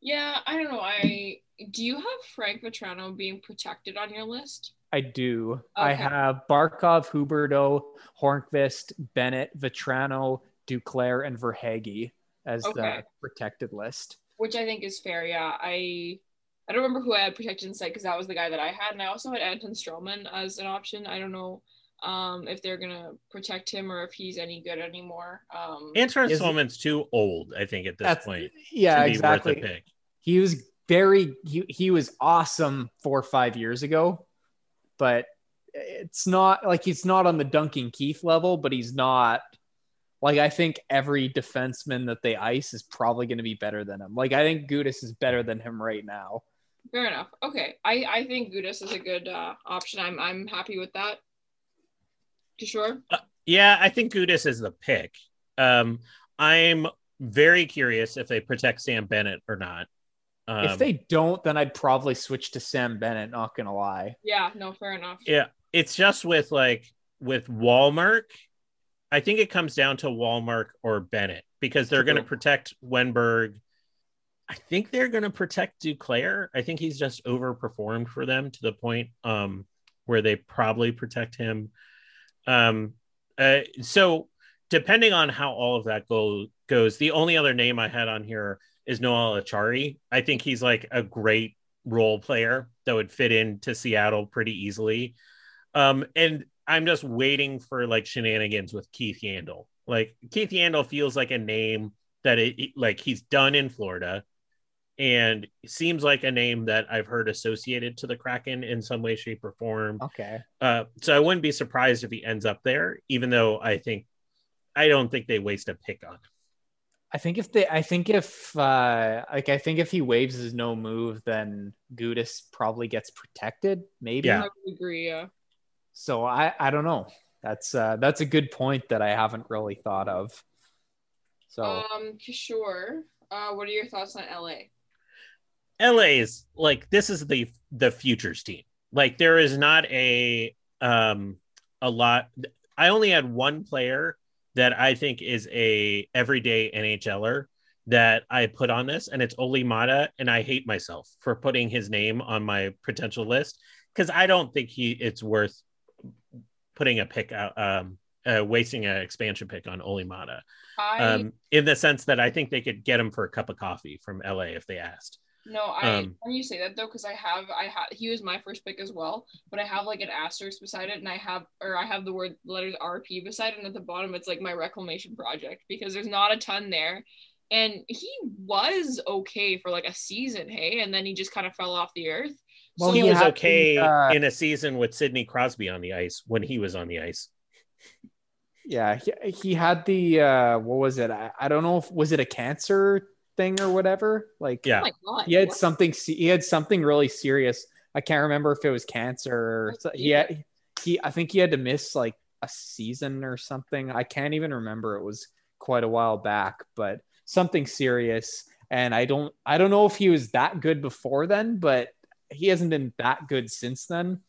Yeah, I don't know. I do you have Frank Vatrano being protected on your list? I do. I have Barkov, Huberdeau, Hornqvist, Bennett, Vatrano, Duclair, and Verhaeghe as Okay. the protected list. Which I think is fair. Yeah, I I don't remember who I had protected instead because that was the guy that I had, and I also had Anton Stralman as an option. I don't know. um, if they're gonna protect him or if he's any good anymore. Um, Antoine Is- too old, I think, at this That's point yeah, to be exactly. worth a pick. He was very he, he was awesome four or five years ago, but it's not like he's not on the Duncan Keith level, but he's not like I think every defenseman that they ice is probably going to be better than him. Like I think Gudas is better than him right now. fair enough. Okay, I I think Gudas is a good uh, option. I'm I'm happy with that. You sure? Yeah, I think Gudas is the pick. Um, I'm very curious if they protect Sam Bennett or not. Um, if they don't, then I'd probably switch to Sam Bennett. Not gonna lie. Yeah. No. Fair enough. yeah, it's just with like with Wallmark. I think it comes down to Wallmark or Bennett because they're going to protect Wennberg. I think they're going to protect Duclair. I think he's just overperformed for them to the point um, where they probably protect him. Um, uh, so depending on how all of that go, goes, the only other name I had on here is Noel Acciari. I think he's like a great role player that would fit into Seattle pretty easily. Um, and I'm just waiting for like shenanigans with Keith Yandle. Like Keith Yandle feels like a name that it like he's done in Florida and seems like a name that I've heard associated to the Kraken in some way, shape, or form. Okay. Uh, so I wouldn't be surprised if he ends up there, even though I think I don't think they waste a pick on him. I think if they, I think if, uh, like, I think if he waves his no move, then Gudas probably gets protected. Maybe. Yeah. I would agree. Yeah. So I, I don't know. That's, uh, that's a good point that I haven't really thought of. So Um. Sure. Uh. What are your thoughts on LA? LA is like this is the the futures team. Like there is not a um a lot. I only had one player that I think is a everyday NHLer that I put on this, and it's Olli Maatta, and I hate myself for putting his name on my potential list because I don't think he it's worth putting a pick out, um, uh, wasting an expansion pick on Olli Maatta. I Um, in the sense that I think they could get him for a cup of coffee from LA if they asked. No, I Um, when you say that though, because I have I have he was my first pick as well, but I have like an asterisk beside it, and I have or I have the word letters RP beside it, and at the bottom it's like my reclamation project because there's not a ton there, and he was okay for like a season, hey, and then he just kind of fell off the earth. Well, he he was okay the, uh, in a season with Sidney Crosby on the ice when he was on the ice. yeah, he, he had the, uh, what was it? I, I don't know if, was it a cancer thing or whatever? Like, Yeah. Oh my god, he had what? something, he had something really serious. I can't remember if it was cancer or Oh, so- he had, he, I think he had to miss like a season or something. I can't even remember. It was quite a while back, but something serious. And I don't, I don't know if he was that good before then, but he hasn't been that good since then.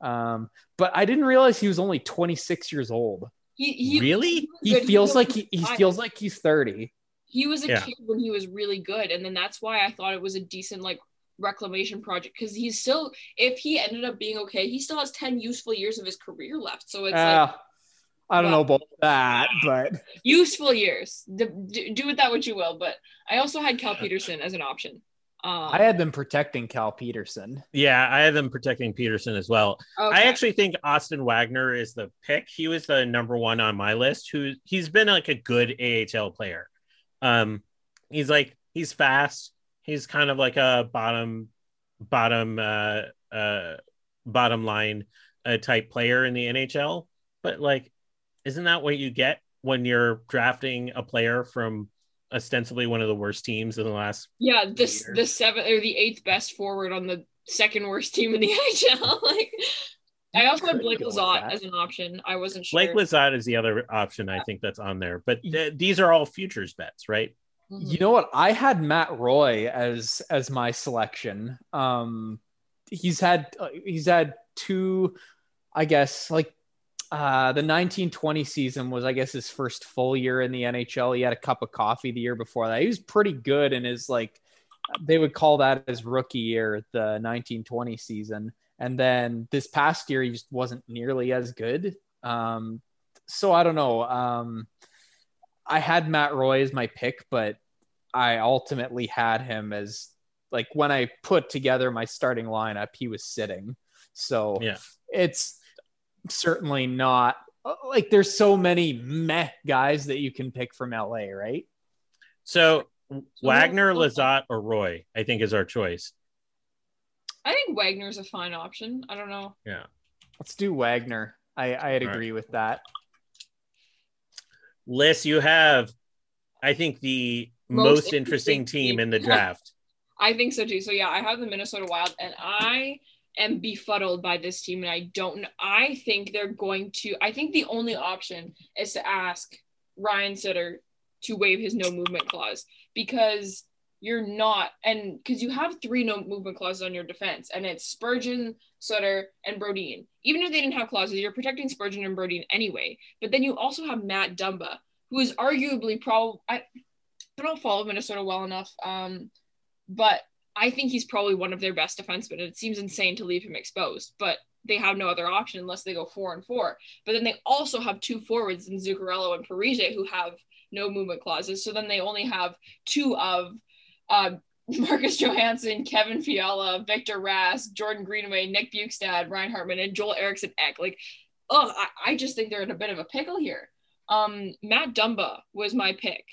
Um, but I didn't realize he was only 26 years old. He, he Really? was He feels was like he, he feels like he's 30. He was a Yeah. kid when he was really good and then that's why i thought it was a decent like reclamation project because he's still if he ended up being okay he still has 10 useful years of his career left so it's like Uh, I don't know about that, but useful years D- do, do with that what you will but i also had cal petersen as an option um, I had them protecting Cal Petersen. Yeah, I had them protecting Petersen as well. okay. I actually think Austin Wagner is the pick. He was the number one on my list. Who he's been like a good AHL player. Um, he's like he's fast. He's kind of like a bottom, bottom, uh, uh, bottom line uh, type player in the NHL. But like, isn't that what you get when you're drafting a player from ostensibly one of the worst teams in the last yeah this the seventh or the eighth best forward on the second worst team in the nhl like i also had blake go lizotte as an option i wasn't sure Blake Lizotte is the other option I think that's on there, but th- these are all futures bets, right? Mhm. You know what? I had Matt Roy as as my selection. Um, he's had uh, he's had two, I guess, like uh, the 1920 season was, I guess, his first full year in the NHL. He had a cup of coffee the year before that. He was pretty good in his like they would call that his rookie year, the 1920 season. And then this past year, he just wasn't nearly as good. Um, so I don't know. Um, I had Matt Roy as my pick, but I ultimately had him as like when I put together my starting lineup, he was sitting. So Yeah. it's certainly not like there's so many meh guys that you can pick from LA, right? So Wagner, Lizotte, or Roy, I think is our choice. I think Wagner's a fine option. I don't know. Yeah. Let's do Wagner. I, I'd agree right. with that. Liz, you have, I think, the most, Most interesting, interesting team team. in the draft. I think so too. So yeah, I have the Minnesota Wild, and I am befuddled by this team, and I don't. I think they're going to. I think the only option is to ask Ryan Suter to waive his no movement clause because you're not, and because you have three no movement clauses on your defense, and it's Spurgeon, Suter, and Brodin. Even if they didn't have clauses, you're protecting Spurgeon and Brodin anyway. But then you also have Matt Dumba, who is arguably probably. I, I don't follow Minnesota well enough. Um, but I think he's probably one of their best defensemen. It seems insane to leave him exposed, but they have no other option unless they go four and four. But then they also have two forwards in Zuccarello and Parise who have no movement clauses. So then they only have two of uh, Marcus Johansson, Kevin Fiala, Victor Rask, Jordan Greenway, Nick Bjugstad, Ryan Hartman, and Joel Eriksson Ek. Like, oh, I, I just think they're in a bit of a pickle here. Um, Matt Dumba was my pick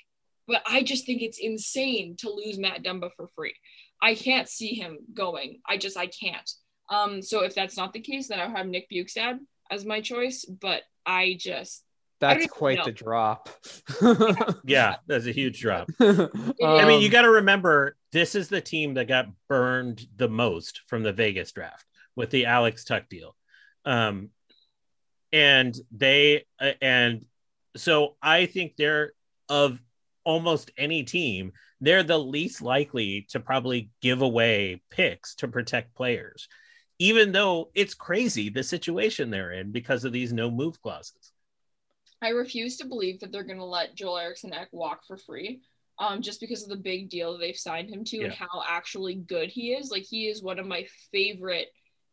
but I just think it's insane to lose Matt Dumba for free. I can't see him going. I just I can't. Um, so if that's not the case, then I'll have Nick Bjugstad as my choice. But I just That's quite know. the drop. Yeah, that's a huge drop. I I mean, you got to remember this is the team that got burned the most from the Vegas draft with the Alex Tuch deal. Um, and they, uh, and so I think they're of almost any team, they're the least likely to probably give away picks to protect players, even though it's crazy the situation they're in because of these no move clauses. I refuse to believe that they're going to let Joel Eriksson Ek walk for free. Um, just because of the big deal they've signed him to and how actually good he is. Like he is one of my favorite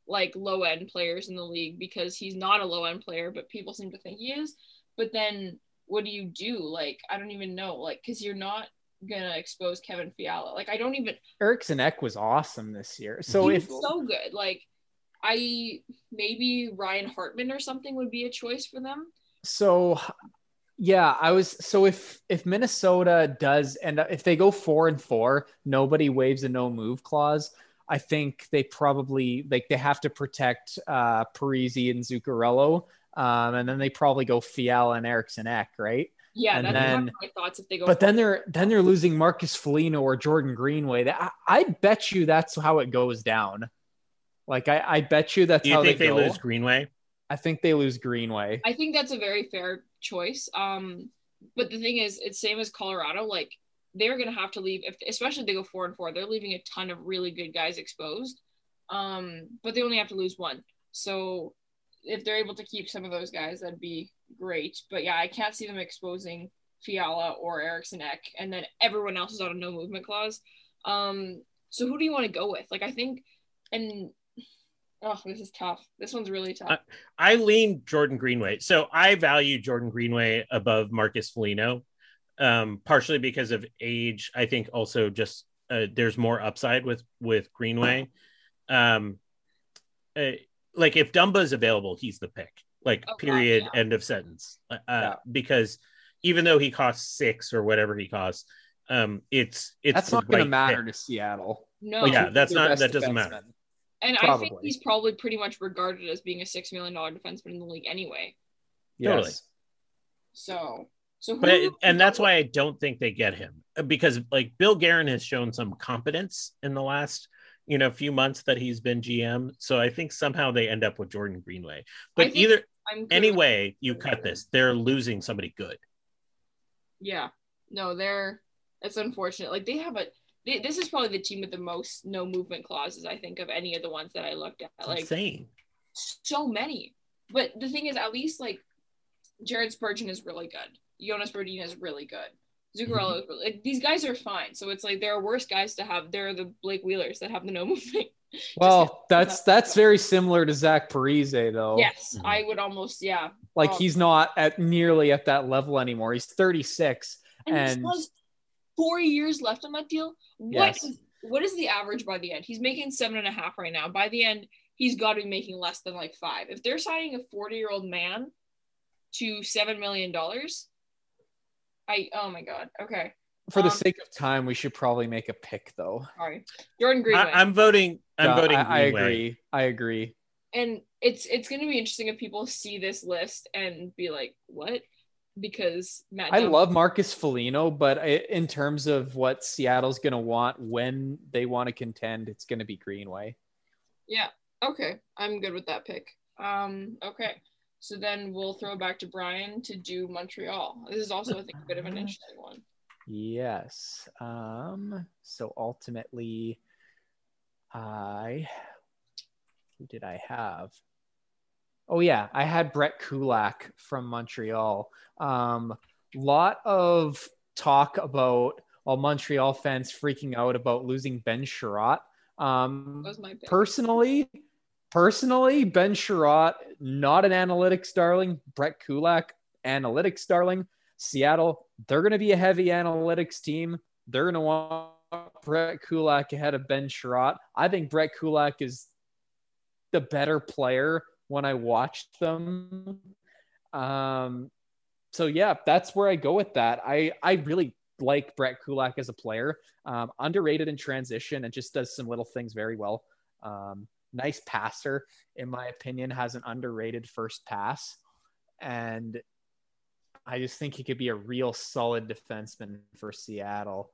like low end players in the league because he's not a low end player, but people seem to think he is. But then what do you do? Like I don't even know. Like because you're not gonna expose Kevin Fiala. Like I don't even. Eriksson Ek was awesome this year. So he's if so good. Like I maybe Ryan Hartman or something would be a choice for them. So yeah, I was so if if Minnesota does and if they go four and four, nobody waives a no move clause. I think they probably like they have to protect uh Parise and Zuccarello. Um, and then they probably go Fiala and Eriksson Ek, right? Yeah, And that's then- my thoughts if they go. But then they're then they're losing Marcus Foligno or Jordan Greenway. That I, I bet you that's how it goes down. Like I, I bet you that's Do you how think they, they, go. lose Greenway? I think they lose Greenway. I think that's a very fair choice. Um, but the thing is, it's same as Colorado. Like they're gonna have to leave if, especially if they go four and four. They're leaving a ton of really good guys exposed. Um, but they only have to lose one. So if they're able to keep some of those guys, that'd be great. But yeah, I can't see them exposing Fiala or Eriksson Ek, and then everyone else is on a no movement clause. Um, so who do you want to go with? Like I think, and oh, this is tough. This one's really tough. I lean Jordan Greenway. So I value Jordan Greenway above Marcus Foligno, um, partially because of age. I think also just uh, there's more upside with with Greenway. Um, uh, like if Dumba is available, he's the pick. Like Oh, God, period. yeah. End of sentence. Uh, Yeah. Because even though he costs six or whatever he costs, um, it's it's That's the not going right to matter pick. to Seattle. no, Well, yeah, that's not- that doesn't matter. defenseman. And I think he's probably pretty much regarded as being a six million dollar defenseman in the league anyway. Totally. Yes. So, so who, but it- and that's why I don't think they get him Uh, because like Bill Guerin has shown some competence in the last you know few months that he's been GM. So I think somehow they end up with Jordan Greenway. But either I'm anyway, you cut this, they're losing somebody good. Yeah, no, they're it's unfortunate. Like they have a they, this is probably the team with the most no movement clauses I think of any of the ones that I looked at. It's Like insane. so many. But the thing is, at least like Jared Spurgeon is really good. Jonas Brodin is really good. Zuccarello is really like, these guys are fine. So it's like there are worse guys to have. There are the Blake Wheelers that have the no movement. Well, that's that's very similar to Zach Parise, though. yes, Mhm. I would almost yeah. Like Oh. he's not at nearly at that level anymore. He's 36. And, And- he still has four years left on that deal. What Yes. is- what is the average by the end? He's making seven and a half right now. By the end, he's got to be making less than like five. If they're signing a 40 year old man to $7 million, I, oh my God. Okay. For the Um, sake of time, we should probably make a pick though. Sorry. Jordan Greenway. I, am voting. I'm Yeah, voting. I, I agree. I agree. and it's it's going to be interesting if people see this list and be like, what? Because Matt I Dumba- love Marcus Foligno, but I, in terms of what Seattle's going to want when they want to contend, it's going to be Greenway. Yeah. Okay. I'm good with that pick. Um, okay. So then we'll throw back to Brian to do Montreal. This is also, I think, a bit of an interesting one. Yes. Um. So ultimately, I who did I have? Oh yeah, I had Brett Kulak from Montreal. Um, lot of talk about all Montreal fans freaking out about losing Ben Chiarot. Um, personally, personally, Ben Chiarot, not an analytics darling. Brett Kulak, analytics darling. Seattle, they're going to be a heavy analytics team. They're going to want Brett Kulak ahead of Ben Chiarot. I think Brett Kulak is the better player when I watched them. Um, so yeah, that's where I go with that. I I really like Brett Kulak as a player. Um, underrated in transition and just does some little things very well. Um, nice passer, in my opinion, has an underrated first pass, and I just think he could be a real solid defenseman for Seattle.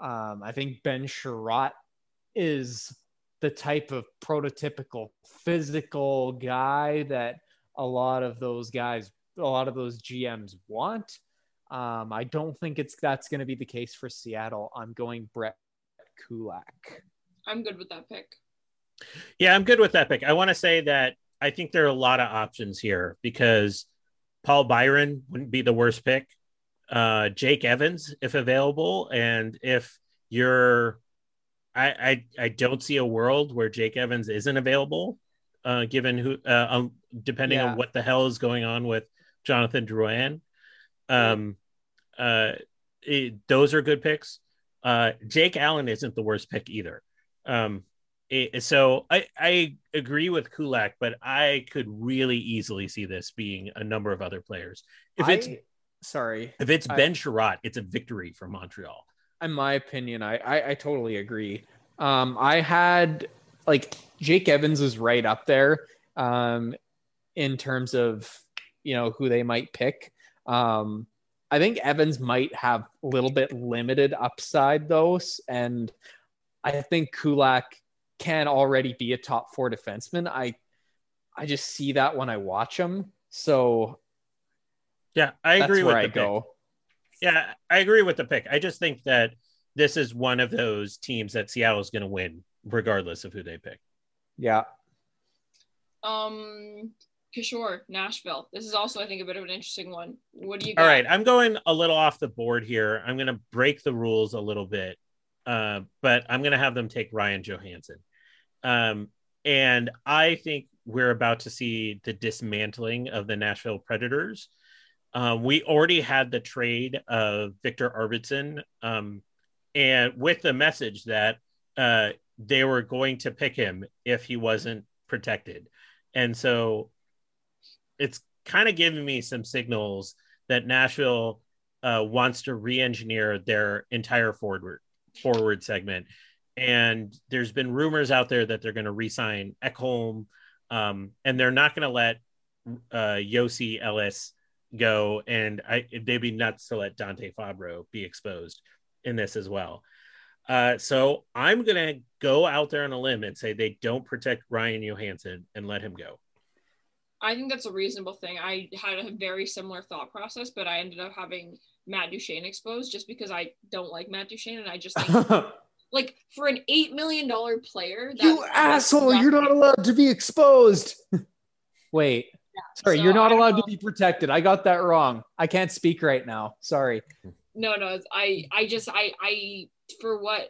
Um, I think Ben Chiarot is the type of prototypical physical guy that a lot of those guys, a lot of those GMs want. Um, I don't think it's that's going to be the case for Seattle. I'm going Brett Kulak. I'm good with that pick. Yeah, I'm good with that pick. I want to say that I think there are a lot of options here because Paul Byron wouldn't be the worst pick. Uh, Jake Evans, if available, and if you're, I, I, I don't see a world where Jake Evans isn't available, uh, given who, uh, um, depending Yeah. on what the hell is going on with Jonathan Drouin. Um, uh, it- those are good picks. Uh, Jake Allen isn't the worst pick either. Um, it- so I, I agree with Kulak, but I could really easily see this being a number of other players. If it's I- sorry, if it's I- Ben Chiarot, it's a victory for Montreal. In my opinion, I, I, I totally agree. Um, I had like Jake Evans is right up there um, in terms of you know who they might pick. Um, I think Evans might have a little bit limited upside though, and I think Kulak can already be a top four defenseman. I I just see that when I watch him. So Yeah, I agree with where the I pick. Go. Yeah, I agree with the pick. I just think that this is one of those teams that Seattle's going to win, regardless of who they pick. Yeah. Um, Kishore, Nashville. This is also, I think, a bit of an interesting one. What do you got? All right, I'm going a little off the board here. I'm going to break the rules a little bit, uh, but I'm going to have them take Ryan Johansen. Um, and I think we're about to see the dismantling of the Nashville Predators. Um, we already had the trade of Viktor Arvidsson, um, and with the message that uh, they were going to pick him if he wasn't protected. And so it's kind of giving me some signals that Nashville uh, wants to re-engineer their entire forward forward segment. And there's been rumors out there that they're going to re-sign Ekholm, um, and they're not going to let uh, Yossi Ellis go. And I, they'd be nuts to let Dante Fabbro be exposed in this as well. Uh, so I'm going to go out there on a limb and say they don't protect Ryan Johansen and let him go. I think that's a reasonable thing. I had a very similar thought process, but I ended up having Matt Duchene exposed just because I don't like Matt Duchene, and I just think like for an eight million dollar player, that, you asshole you're not allowed to be exposed wait sorry so you're not allowed to be protected. I got that wrong. I can't speak right now. Sorry. No, no, I, I just, I, I, for what,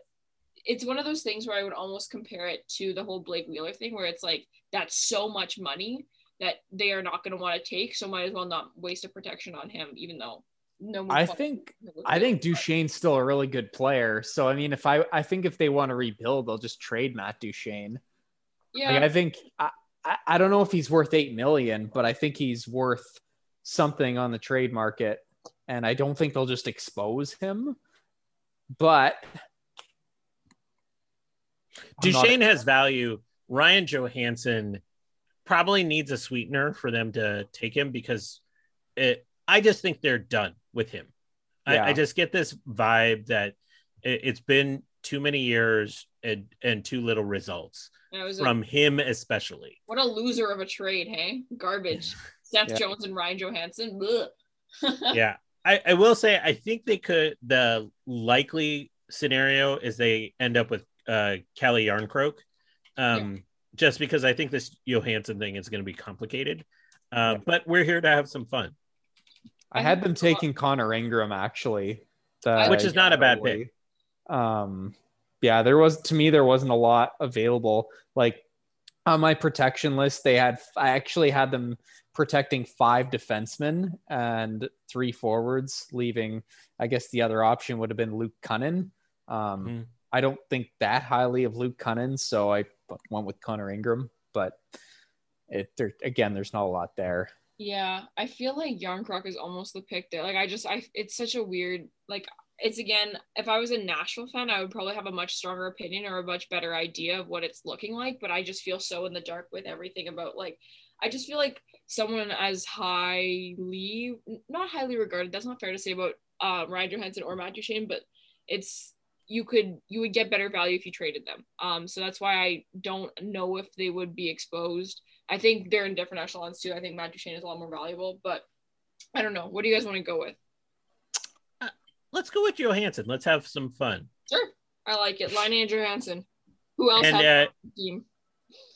it's one of those things where I would almost compare it to the whole Blake Wheeler thing, where it's like that's so much money that they are not going to want to take, so might as well not waste a protection on him, even though no. i think i think duchene's still a really good player. So i mean if i i think if they want to rebuild they'll just trade matt duchesne. Yeah. Like I think I, I, I don't know if he's worth eight million, but I think he's worth something on the trade market, and I don't think they'll just expose him. But I'm not- has value. Ryan Johansen probably needs a sweetener for them to take him because it. I just think they're done with him. Yeah. I, I just get this vibe that it, it's been too many years and and too little results That was a- from him, especially. what a loser of a trade, hey? Garbage. Seth Yeah. Jones and Ryan Johansen. Yeah. I, I will say I think they could the likely scenario is they end up with uh Calle Jarnkrok. Um just because I think this Johansen thing is going to be complicated. Uh, but we're here to have some fun. I had them taking Connor Ingram actually, the- Which is not a bad pick. Um, yeah, there was to me there wasn't a lot available. Like on my protection list, they had I actually had them protecting five defensemen and three forwards, leaving I guess the other option would have been Luke Kunin. Um, Mhm. I don't think that highly of Luke Kunin, so I went with Connor Ingram. But it there again, there's not a lot there. Yeah, I feel like Jarnkrok is almost the pick there. Like I just I it's such a weird like it's again if I was a Nashville fan, I would probably have a much stronger opinion or a much better idea of what it's looking like, but I just feel so in the dark with everything about like I just feel like someone as highly not highly regarded, that's not fair to say about uh, Ryan Johansen or Matt Duchene, but it's you could you would get better value if you traded them. Um, so that's why I don't know if they would be exposed. I think they're in different echelons too. I think Matt Duchene is a lot more valuable, but I don't know. What do you guys want to go with? Let's go with Johansen. Let's have some fun. Sure, I like it. Line Andrew Hansen. Who else And, has uh, team?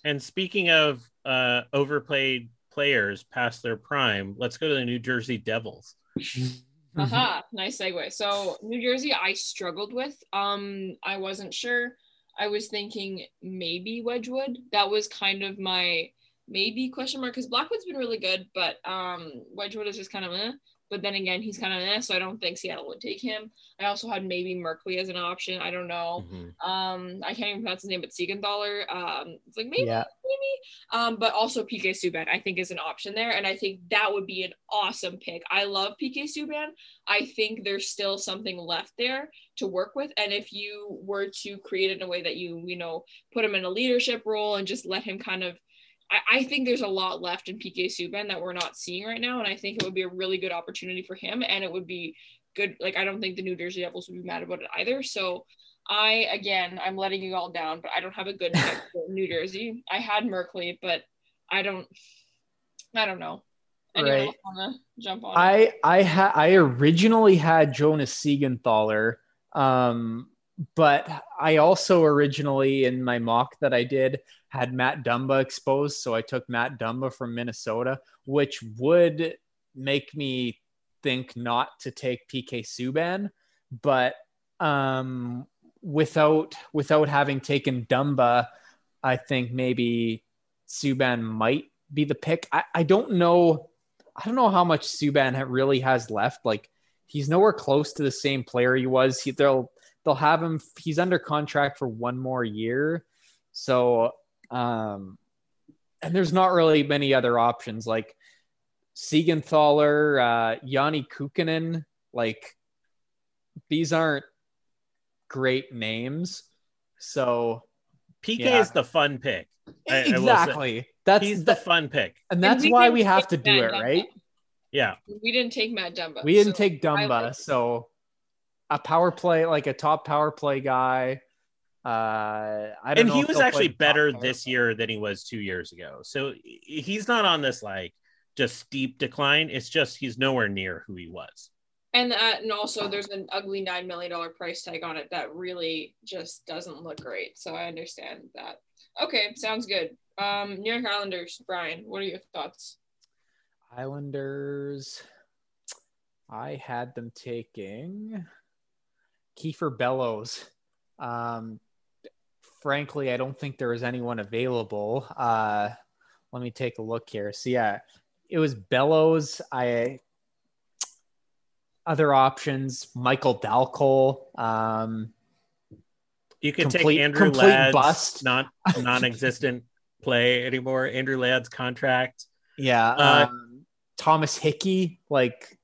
And speaking of uh, overplayed players past their prime, let's go to the New Jersey Devils. Aha, nice segue. So New Jersey, I struggled with. Um, I wasn't sure. I was thinking maybe Wedgewood. That was kind of my maybe question mark because Blackwood's been really good, but um, Wedgewood is just kind of eh. But then again, he's kind of eh, so I don't think Seattle would take him. I also had maybe Merkley as an option. I don't know. Mhm. Um, I can't even pronounce his name, but Siegenthaler. Um, it's like maybe, Yeah. maybe. Um, but also PK Subban, I think is an option there, and I think that would be an awesome pick. I love PK Subban. I think there's still something left there to work with, and if you were to create it in a way that you, you know, put him in a leadership role and just let him kind of. I, I think there's a lot left in PK Subban that we're not seeing right now, and I think it would be a really good opportunity for him, and it would be good. Like I don't think the New Jersey Devils would be mad about it either. So I again, I'm letting you all down, but I don't have a good pick for New Jersey. I had Merkley, but I don't. I don't know. Anyone Right. wanna jump on? I I had I originally had Jonas Siegenthaler, um, but I also originally in my mock that I did had Matt Dumba exposed, so I took Matt Dumba from Minnesota, which would make me think not to take PK Subban, but um, without without having taken Dumba, I think maybe Subban might be the pick. I, I don't know. I don't know how much Subban really has left. Like he's nowhere close to the same player he was. He, they'll they'll have him. He's under contract for one more year, so um, and there's not really many other options like Siegenthaler, uh, Janne Kuokkanen. Like these aren't great names. So PK Yeah. is the fun pick. I- I exactly, that's He's the that- fun pick. and And that's we why we have to do Matt it, Dumba. right? Yeah. We didn't take Matt Dumba. We didn't so take I Dumba, like- so a power play like a top power play guy. Uh, I don't And know he was actually better this play. year than he was two years ago. So he's not on this like just steep decline. It's just he's nowhere near who he was. And uh, and also there's an ugly nine million dollar price tag on it that really just doesn't look great. So I understand that. Okay, sounds good. Um, New York Islanders, Brian, what are your thoughts? Islanders. I had them taking Kiefer Bellows. Um, frankly, I don't think there was anyone available. Uh, let me take a look here. So yeah, it was Bellows. I other options: Michael Dal Colle. Um, You could Complete- take Andrew Ladd's bust. not non-existent play anymore. Andrew Ladd's contract. Yeah. Uh, um, Thomas Hickey, like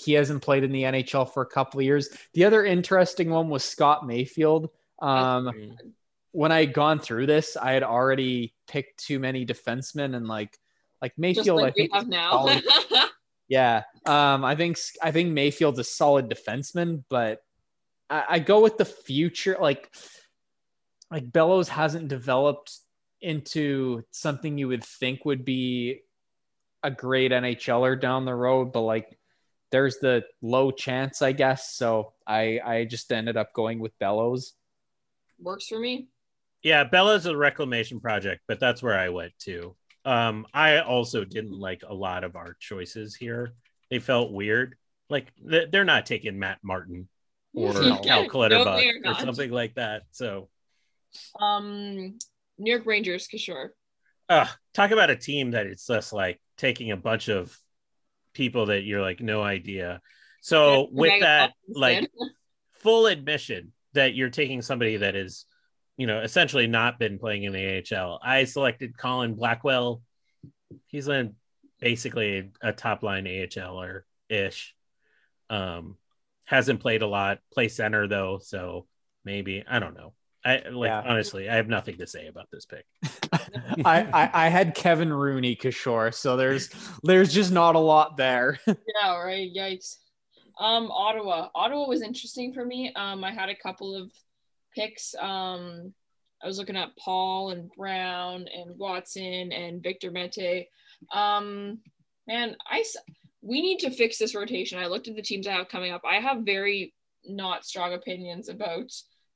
he hasn't played in the NHL for a couple of years. The other interesting one was Scott Mayfield. Um, when I had gone through this, I had already picked too many defensemen and like like Mayfield. like I think now. solid. Yeah, um, I think I think Mayfield's a solid defenseman, but I, I go with the future. Like, like Bellows hasn't developed into something you would think would be a great NHLer down the road, but like, there's the low chance, I guess. So I I just ended up going with Bellows. Works for me. Yeah, Bella's a reclamation project, but that's where I went to. Um, I also didn't like a lot of our choices here. They felt weird. Like th- they're not taking Matt Martin or No. Cal No, Clutterbuck they are or something like that. So, Um, New York Rangers, Kishore. uh, talk about a team that it's just like taking a bunch of people that you're like no idea. So with that, like full admission that you're taking somebody that is, you know, essentially not been playing in the AHL. I selected Colin Blackwell. He's in basically a top line AHLer ish. Um, hasn't played a lot. Play center though, so maybe I don't know. I like Yeah. honestly, I have nothing to say about this pick. I, I I had Kevin Rooney Kishore, so there's there's just not a lot there. Yeah, right. Yikes. Um, Ottawa. Ottawa was interesting for me. Um, I had a couple of picks. Um, I was looking at Paul and Brown and Watson and Victor Mete. Um, man, I s- we need to fix this rotation. I looked at the teams I have coming up. I have very not strong opinions about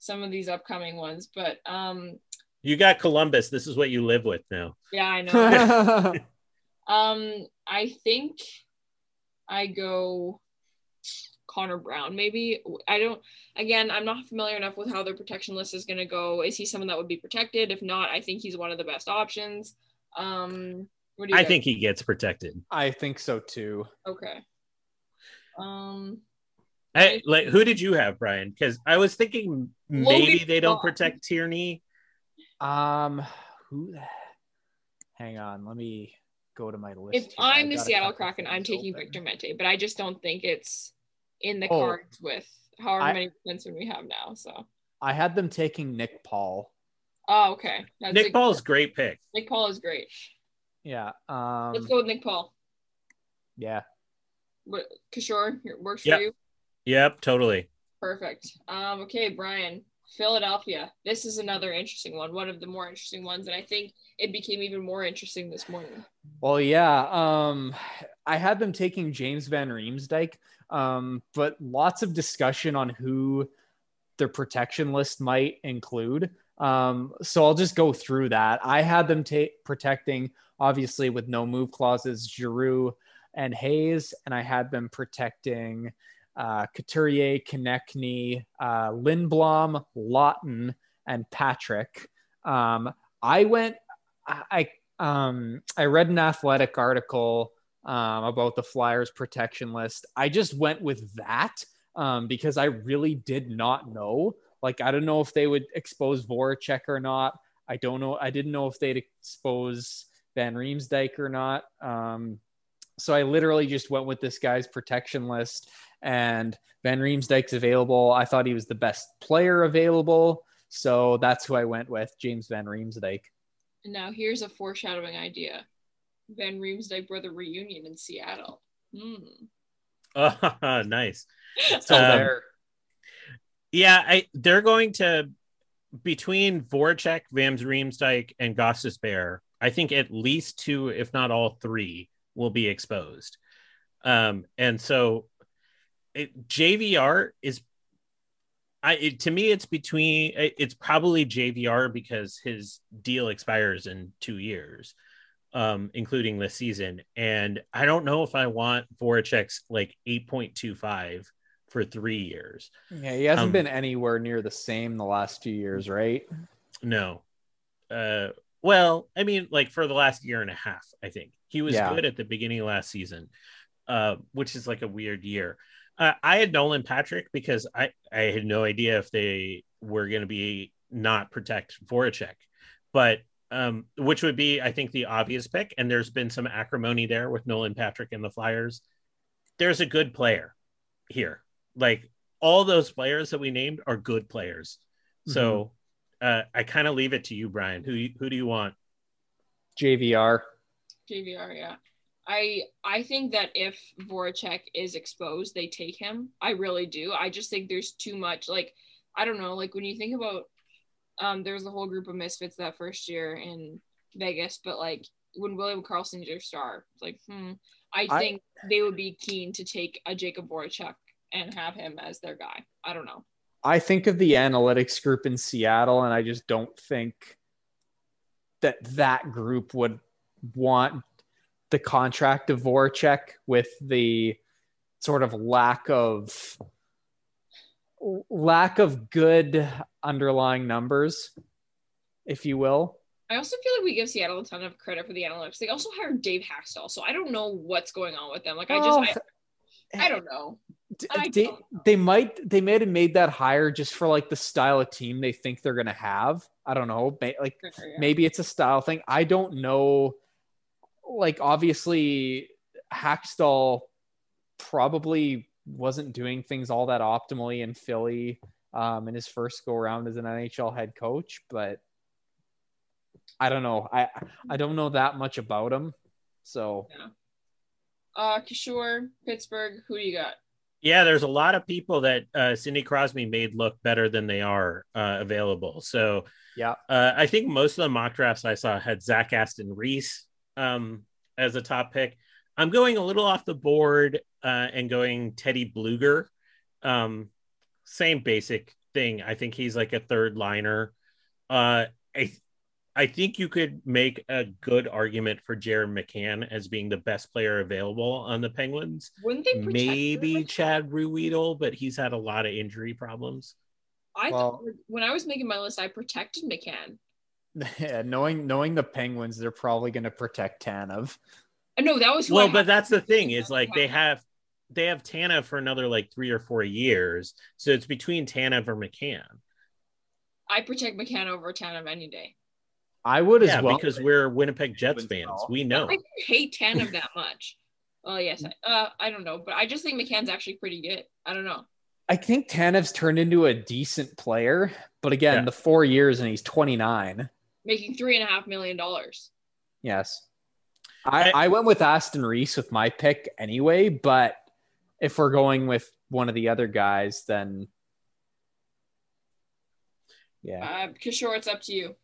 some of these upcoming ones, but um, You got Columbus. This is what you live with now. yeah, I know. Um, I think I go Connor Brown. Maybe I don't. Again, I'm not familiar enough with how their protection list is going to go. Is he someone that would be protected? If not, I think he's one of the best options. Um, what do you? I guys- think he gets protected. I think so too. Okay. Um, I, like who did you have, Brian? Because I was thinking maybe Logan they don't Vaughn. protect Tierney. Um, who? the- Hang on, let me go to my list. if here. I I'm the Seattle couple Kraken, I'm taking open. Victor Mete, but I just don't think it's in the Oh. cards with however I- many defensemen we have now. So, I had them taking Nick Paul. oh, okay. That's Nick a- Paul's great pick. Nick Paul is great. Yeah. Um. Let's go with Nick Paul. Yeah. What Kishore here- works for you? Yep, totally. Perfect. Um, okay, Brian, Philadelphia. This is another interesting one, one of the more interesting ones, and I think it became even more interesting this morning. Well, yeah. Um, I had them taking James Van Riemsdyk, um, but lots of discussion on who their protection list might include. Um, so I'll just go through that. I had them take protecting, obviously, with no move clauses, Giroux and Hayes, and I had them protecting uh, Couturier, Konecny, uh, Lindblom, Laughton, and Patrick. Um, I went, I, um, I read an athletic article um, about the Flyers protection list. I just went with that um, because I really did not know. Like, I don't know if they would expose Voracek or not. I don't know. I didn't know if they'd expose Van Riemsdyk or not. Um, so I literally just went with this guy's protection list, and Van Riemsdyk's available. I thought he was the best player available, so that's who I went with, James Van Riemsdyk. And now here's a foreshadowing idea: Van Riemsdyk brother reunion in Seattle. Hmm. Oh, nice. So Um, there. Yeah, I they're going to between Voracek, Van Riemsdyk, and Gostisbehere. I think at least two, if not all three, will be exposed. Um, and so it, JVR is, I it, to me, it's between it- it's probably JVR because his deal expires in two years, um, including this season. And I don't know if I want Voracek's like eight point two five for three years. Yeah, he hasn't um, been anywhere near the same the last 2 years, right? No. Uh well, I mean like for the last year and a half, I think. He was Yeah. good at the beginning of last season. Uh which is like a weird year. Uh, I had Nolan Patrick because I I had no idea if they were going to be not protect Voracek. But um, which would be, I think, the obvious pick. And there's been some acrimony there with Nolan Patrick and the Flyers. There's a good player here. Like all those players that we named are good players. So uh, I kind of leave it to you, Brian. Who who do you want? JVR. JVR, yeah. I I think that if Voracek is exposed, they take him. I really do. I just think there's too much. Like I don't know. Like when you think about, um, there was a whole group of misfits that first year in Vegas, but like when William Karlsson's your star, it's like hmm. I I- think they would be keen to take a Jakub Voracek and have him as their guy. I don't know. I think of the analytics group in Seattle, and I just don't think that that group would want the contract of Voracek with the sort of lack of lack of good underlying numbers, if you will. I also feel like we give Seattle a ton of credit for the analytics. They also hired Dave Hakstol, so I don't know what's going on with them. Like I just Well, I, I don't know. D- I they, don't they might they might have made that hire just for like the style of team they think they're gonna have. I don't know. Like Yeah. maybe it's a style thing. I don't know. Like obviously, Hakstol probably wasn't doing things all that optimally in Philly um, in his first go around as an NHL head coach, but I don't know. I I don't know that much about him, so Yeah. Uh Kishore, Pittsburgh, who do you got? Yeah, there's a lot of people that uh, Sidney Crosby made look better than they are uh, available. So yeah. uh, I think most of the mock drafts I saw had Zach Aston Reese um, as a top pick. I'm going a little off the board uh, and going Teddy Blueger. Um, same basic thing. I think he's like a third liner. Uh, I I think you could make a good argument for Jared McCann as being the best player available on the Penguins Wouldn't they protect maybe him? Chad Ruhwedel, but he's had a lot of injury problems. I Well- thought when I was making my list, I protected McCann. Yeah, knowing knowing the Penguins, they're probably going to protect Tanev. Uh, no, that was Well, I but that's the thing is like they have they have Tana for another like three or four years, so it's between Tanev or McCann. I protect McCann over Tanev any day. I would yeah, as well. because we're Winnipeg Jets fans. We know. I hate Tanev that much. Well, yes, I, uh, I don't know, but I just think McCann's actually pretty good. I don't know. I think Tanev's turned into a decent player, but again, Yeah. the four years and he's 29. Making three and a half million dollars. Yes. I, I- I went with Aston Reese with my pick anyway, but if we're going with one of the other guys, then yeah. Uh, Kishore, it's up to you.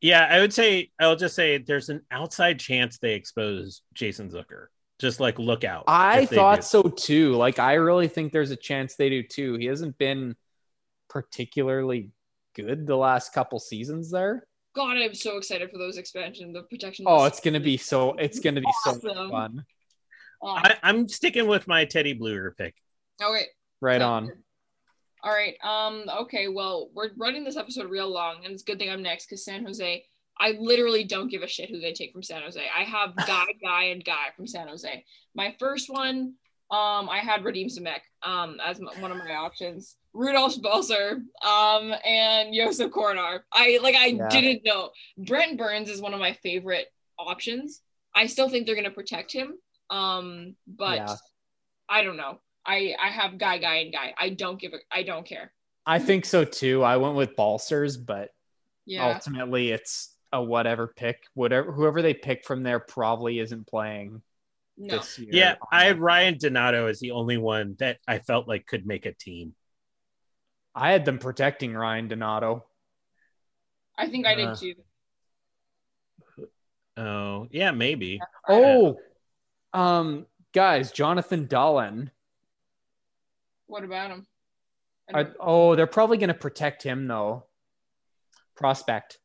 Yeah, I would say I'll just say there's an outside chance they expose Jason Zucker. Just like look out. I thought do. so too. Like I really think there's a chance they do too. He hasn't been particularly good the last couple seasons there. God, I'm so excited for those expansion, the protection. Oh, it's gonna be so it's gonna be so fun. Oh, I, I'm sticking with my Teddy Blueger pick. Oh okay. Right Sounds on. All right. Um. Okay. Well, we're running this episode real long, and it's a good thing I'm next because San Jose. I literally don't give a shit who they take from San Jose. I have guy, guy, and guy from San Jose. My first one, um, I had Radim Simek, um, as one of my options. Rudolph Balcers, um, and Josef Korenar. I like. I Yeah. didn't know. Brent Burns is one of my favorite options. I still think they're gonna protect him. Um, but Yeah. I don't know. I I have guy, guy, and guy. I don't give a. I don't care. I think so too. I went with Balcers, but Yeah. ultimately it's a whatever pick. Whatever whoever they pick from there probably isn't playing no. this year. Yeah, I had Ryan Donato as the only one that I felt like could make a team. I had them protecting Ryan Donato. I think I did Uh, too. Oh, yeah, maybe. Oh, um, guys, Jonathan Dahlen. What about him? I Are, oh, they're probably going to protect him though. Prospect.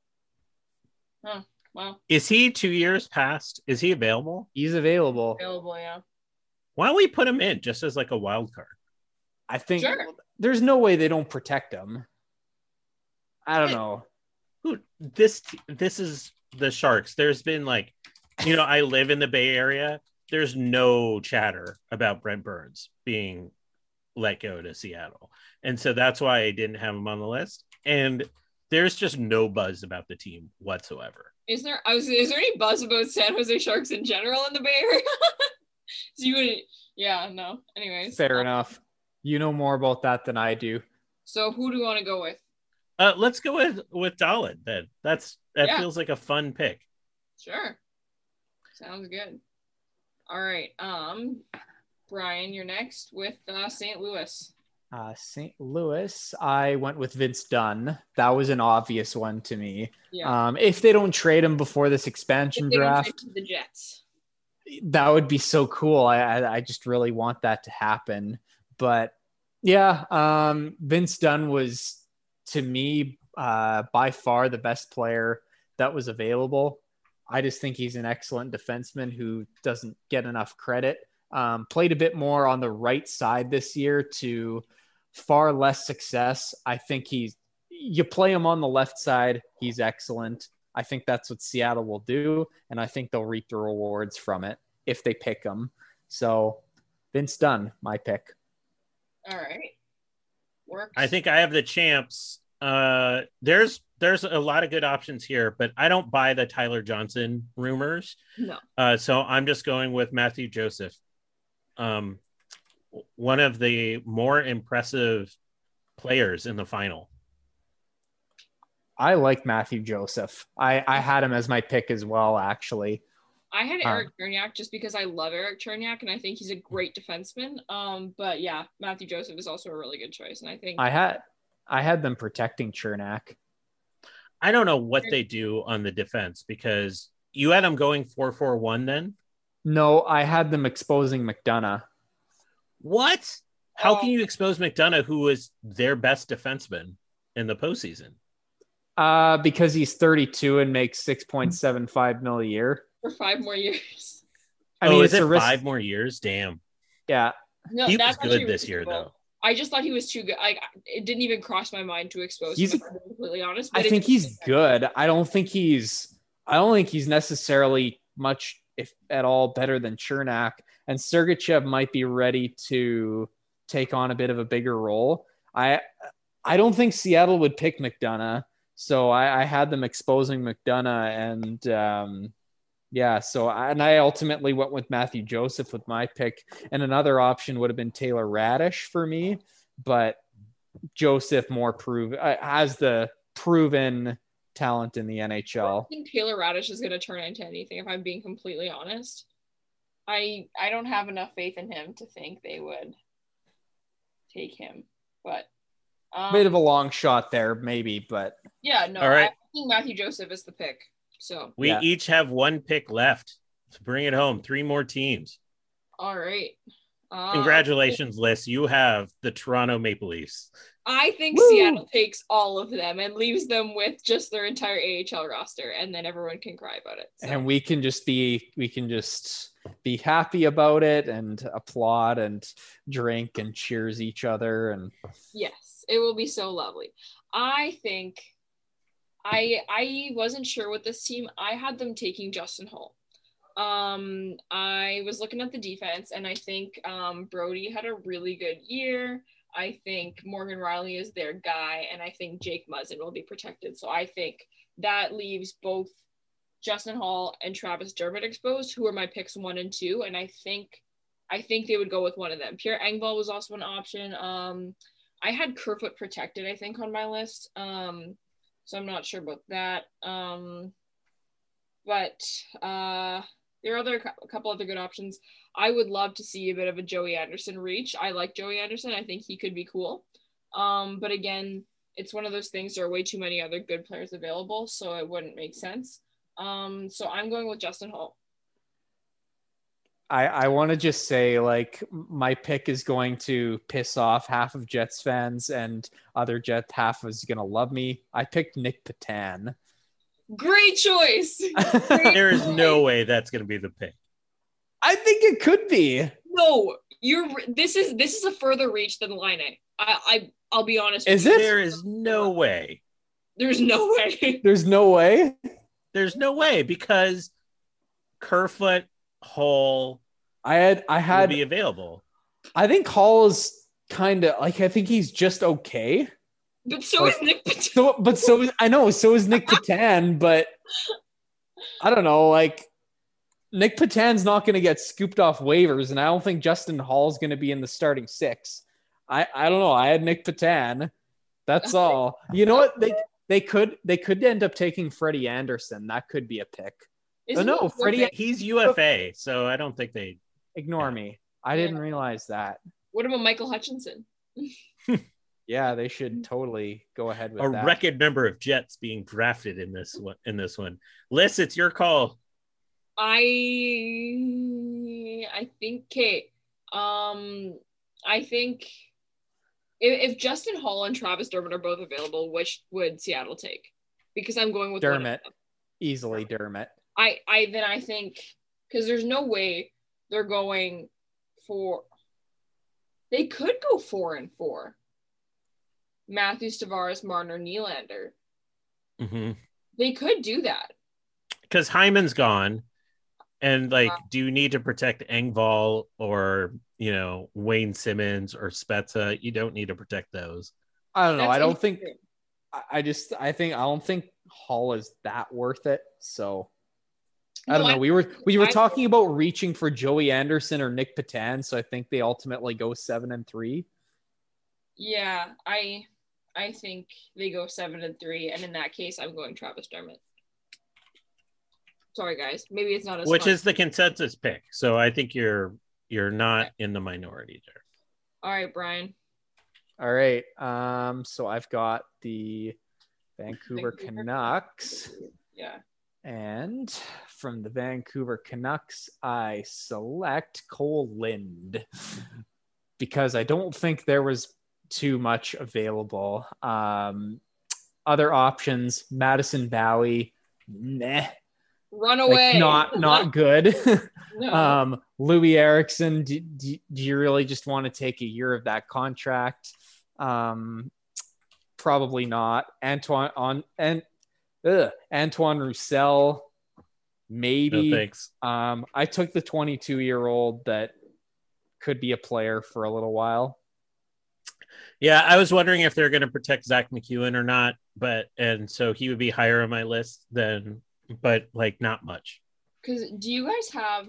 well, Is he two years past? Is he available? He's available. available. Yeah. Why don't we put him in just as like a wild card? I think Sure. There's no way they don't protect him. I don't know. Who this this is the Sharks. There's been like, you know, I live in the Bay Area. There's no chatter about Brent Burns being let go to Seattle. And so that's why I didn't have him on the list. And there's just no buzz about the team whatsoever. Is there? I was. Is there any buzz about San Jose Sharks in general in the Bay Area? so you would. Yeah. No. Anyways. Fair um, enough. You know more about that than I do. So who do you want to go with? Uh, let's go with with Dahlen then. That's that Yeah. feels like a fun pick. Sure. Sounds good. All right. Um, Brian, you're next with uh, St. Louis. Uh, St. Louis, I went with Vince Dunn. That was an obvious one to me. Yeah. Um, if they don't trade him before this If expansion they don't draft, trade to the Jets. that would be so cool. I, I I just really want that to happen. But yeah, um, Vince Dunn was to me uh, by far the best player that was available. I just think he's an excellent defenseman who doesn't get enough credit. Um, played a bit more on the right side this year to far less success. I think he's you play him on the left side, he's excellent. I think that's what Seattle will do, and I think they'll reap the rewards from it if they pick him. So Vince Dunn, my pick. All right. Works. I think I have the champs. Uh, there's there's a lot of good options here, but I don't buy the Tyler Johnson rumors. no. Uh, so I'm just going with Mathieu Joseph. Um, one of the more impressive players in the final. I like Mathieu Joseph. I, I had him as my pick as well, actually. I had Um, Erik Cernak just because I love Erik Cernak and I think he's a great defenseman. Um, but yeah, Mathieu Joseph is also a really good choice, and I think I had I had them protecting Cernak. I don't know what they do on the defense because you had them going four four one. Then No, I had them exposing McDonagh. what? How Oh. can you expose McDonagh, who was their best defenseman in the postseason? Uh, because he's 32 and makes 6.75 mil a year. For five more years. I oh, mean, is it's it a risk. five more years? Damn, Yeah, No, he was that's actually good this year though. I just thought he was too good. Like it didn't even cross my mind to expose He's- him. If I'm completely honest. I but it think he's make good. I don't think he's. I don't think he's necessarily much, if at all, better than Cernak. And Sergachev might be ready to take on a bit of a bigger role. I, I don't think Seattle would pick McDonagh, so I, I had them exposing McDonagh, and um, yeah. So and I ultimately went with Mathieu Joseph with my pick, and another option would have been Taylor Raddysh for me, but Joseph more prove uh, has the proven talent in the NHL. I don't think Taylor Raddysh is going to turn into anything. If I'm being completely honest, I I don't have enough faith in him to think they would take him. But um, Bit of a long shot there, maybe, but yeah, no. All right. I think Mathieu Joseph is the pick. So We Yeah. each have one pick left. So bring it home. Three more teams. all right. Um, Congratulations, Liz. You have the Toronto Maple Leafs. I think Woo! Seattle takes all of them and leaves them with just their entire AHL roster, and then everyone can cry about it. So, and we can just be we can just be happy about it and applaud and drink and cheers each other and yes, it will be so lovely. I think I I wasn't sure with this team. I had them taking Justin Holl. Um, I was looking at the defense, and I think um, Brodie had a really good year. I think Morgan Rielly is their guy, and I think Jake Muzzin will be protected. So I think that leaves both Justin Holl and Travis Dermott exposed, who are my picks one and two. And I think I think they would go with one of them. Pierre Engvall was also an option. Um, I had Kerfoot protected, I think, on my list. Um, so I'm not sure about that. Um, but uh, there are other a couple other good options. I would love to see a bit of a Joey Anderson reach. I like Joey Anderson. I think he could be cool. Um, but again, it's one of those things. There are way too many other good players available, so it wouldn't make sense. Um, so I'm going with Justin Holl. I, I want to just say, like, my pick is going to piss off half of Jets fans, and other Jet half is going to love me. I picked Nick Petan. Great choice. There is no way that's going to be the pick. I think it could be. No, you're. This is this is a further reach than Line A. I I I'll be honest. Is with you. it? There is no way. There's no way. There's no way. There's no way because Kerfoot, Holl I had I will had be available. I think Holl is kind of like I think he's just okay. But so is Nick Petan. So, but so is, I know. So is Nick Petan, but I don't know. Like Nick Petan's not going to get scooped off waivers, and I don't think Justin Holl's going to be in the starting six. I I don't know. I had Nick Petan. That's all. You know what? They they could they could end up taking Freddie Andersen. That could be a pick. Is Oh, no, he Freddie- forfeit? He's UFA, so I don't think they. Ignore me. I didn't realize that. What about Michael Hutchinson? Yeah, they should totally go ahead with A that. record number of Jets being drafted in this one. In this one, Liz, it's your call. I I think Kate. Um, I think if, if Justin Holl and Travis Dermott are both available, which would Seattle take? Because I'm going with one of Dermott. Easily Dermott. I I then I think because there's no way they're going for. They could go four and four. Matthews, Tavares, Marner, Nylander. Mm-hmm. They could do that. Because Hyman's gone, and like, Wow. do you need to protect Engvall or you know Wayne Simmonds or Spezza? You don't need to protect those. I don't know. That's I don't think. I- I just I think I don't think Holl is that worth it. So I don't know. We were we were I- talking about reaching for Joey Anderson or Nick Petan, so I think they ultimately go seven and three. Yeah, I I think they go seven and three, and in that case, I'm going Travis Dermott. Sorry, guys. Maybe it's not as which fun. is the consensus pick. So I think you're you're not in the minority there. all right, Brian. All right. Um, so I've got the Vancouver Vancouver Canucks. Yeah. And from the Vancouver Canucks, I select Cole Lind because I don't think there was too much available. Um, other options, Madison Bowey, meh, Run like, not not good. No. um, Loui Eriksson, do, do, do you really just want to take a year of that contract? Um, probably not. Antoine on and ugh, Antoine Roussel, maybe. No thanks. um, I took the 22 year old that could be a player for a little while. Yeah, I was wondering if they're going to protect Zach MacEwen or not, but and so he would be higher on my list than, but like not much. Because do you guys have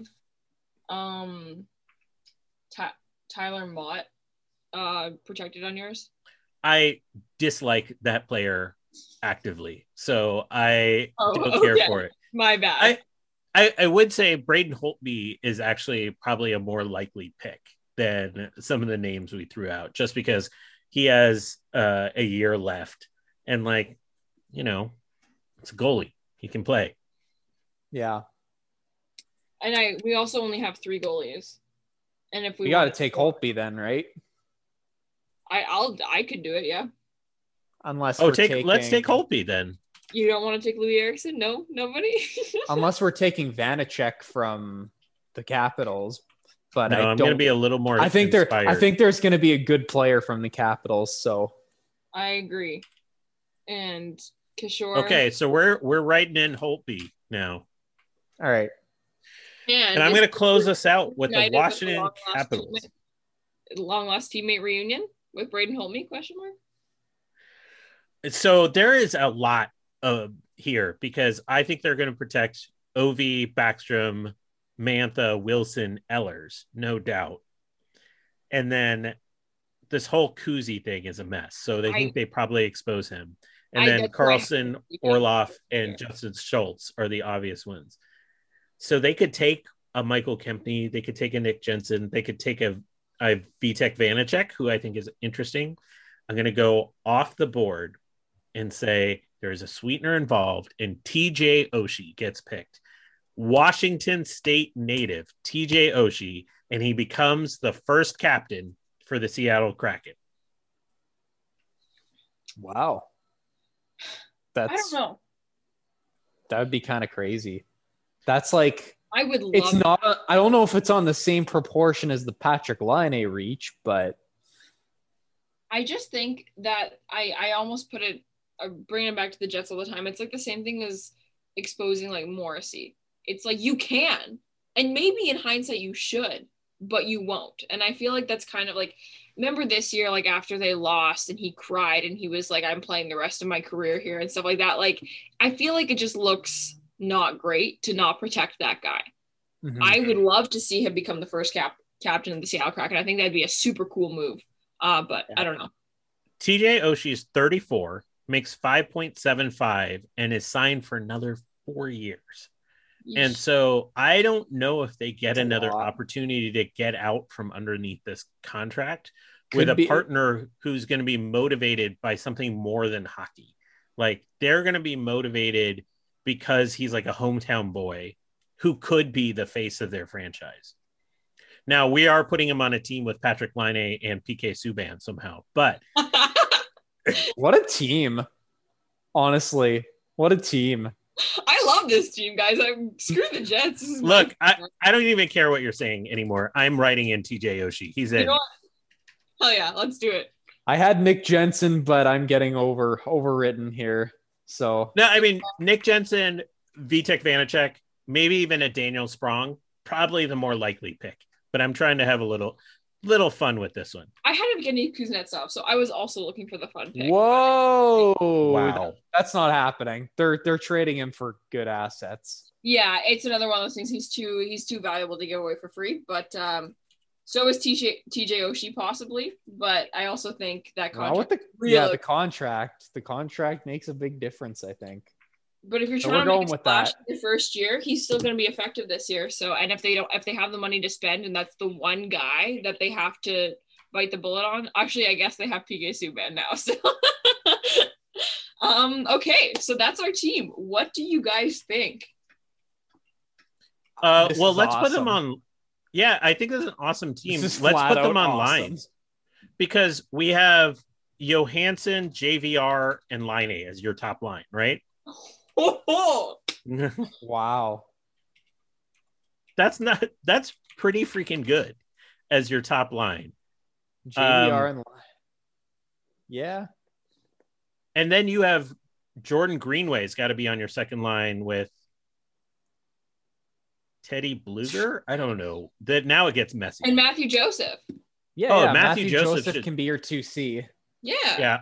um Ty- Tyler Motte uh protected on yours? I dislike that player actively, so I Oh, don't care okay. for it. My bad. I- I, I would say Braden Holtby is actually probably a more likely pick than some of the names we threw out, just because he has uh, a year left, and like, you know, it's a goalie; he can play. Yeah, and I we also only have three goalies. And if we, we got to take Holtby then, right? I I'll I could do it, yeah. Unless Oh, we're take let's take taking- Holtby then. You don't want to take Loui Eriksson? No, nobody. unless we're taking Vanecek from the Capitals. But No, I I'm don't. going to be a little more. I think there. I think there's going to be a good player from the Capitals. So I agree. And Kishore. Okay, so we're we're writing in Holtby now, all right. And, and I'm going to close us out with the United Washington long-lost Capitals. teammate- Long lost teammate reunion with Braden Holtby? Question mark. So there is a lot of here because I think they're going to protect Ovi, Backstrom, Mantha, Wilson, Ellers, no doubt. And then this whole Kuzi thing is a mess. So they I- think they probably expose him. And I- then that's why I Carlson, Orlov, and. Justin Schultz are the obvious ones. So they could take a Michael Kempny, they could take a Nick Jensen, they could take a, a Vitek Vanecek, who I think is interesting. I'm going to go off the board and say there's a sweetener involved, and TJ Oshie gets picked. Washington State native TJ Oshie, and he becomes the first captain for the Seattle Kraken. Wow. I That's don't know. that would be kind of crazy. That's like I would love it's not. I don't know if it's on the same proportion as the Patrik Laine reach, but I just think that I I almost put it bringing it back to the Jets all the time. It's like the same thing as exposing like Morrissey. It's like you can, and maybe in hindsight you should, but you won't. And I feel like that's kind of like remember this year, like after they lost and he cried and he was like, I'm playing the rest of my career here and stuff like that. Like, I feel like it just looks not great to not protect that guy. Mhm. I would love to see him become the first cap captain of the Seattle Kraken. I think that'd be a super cool move. Uh, but I don't know. TJ Oshie's 34, makes 5.75, and is signed for another four years. And so I don't know if they get That's another opportunity to get out from underneath this contract Could with a be- partner who's going to be motivated by something more than hockey. Like they're going to be motivated because he's like a hometown boy who could be the face of their franchise. Now we are putting him on a team with Patrik Laine and PK Subban somehow, but What a team. Honestly, what a team. I love this team, guys. I'm screw the Jets. This is my look. I, I don't even care what you're saying anymore. I'm writing in TJ Oshie. He's you in. know? Hell yeah, let's do it. I had Nick Jensen, but I'm getting over overwritten here. So No, I mean Nick Jensen, Vitek Vanecek, maybe even a Daniel Sprong, probably the more likely pick. But I'm trying to have a little little fun with this one. I had Evgeny Kuznetsov, so I was also looking for the fun pick. whoa, Wow. that's not happening. They're they're trading him for good assets. Yeah, it's another one of those things. He's too he's too valuable to give away for free. But um, so is TJ TJ Oshie possibly. But I also think that contract. with the really- yeah, the contract, the contract makes a big difference. I think. But if you're trying we're to going make a with splash that. in the first year, he's still going to be effective this year. So, and if they don't, if they have the money to spend, and that's the one guy that they have to bite the bullet on, actually, I guess they have PK Subban now. So, um, okay, so that's our team. What do you guys think? Uh, This well, let's put them on. Yeah, I think this is an awesome team. Let's put them on awesome. lines because we have Johansen, JVR, and Laine as your top line, right? Oh, Wow. that's not that's pretty freaking good as your top line. JVR Um, and yeah, And then you have Jordan Greenway's got to be on your second line with Teddy Blueger. I don't know. That now it gets messy. and Mathieu Joseph. yeah, Oh, yeah. Matthew Matthew, Joseph Joseph, should- can be your two C. Yeah. yeah,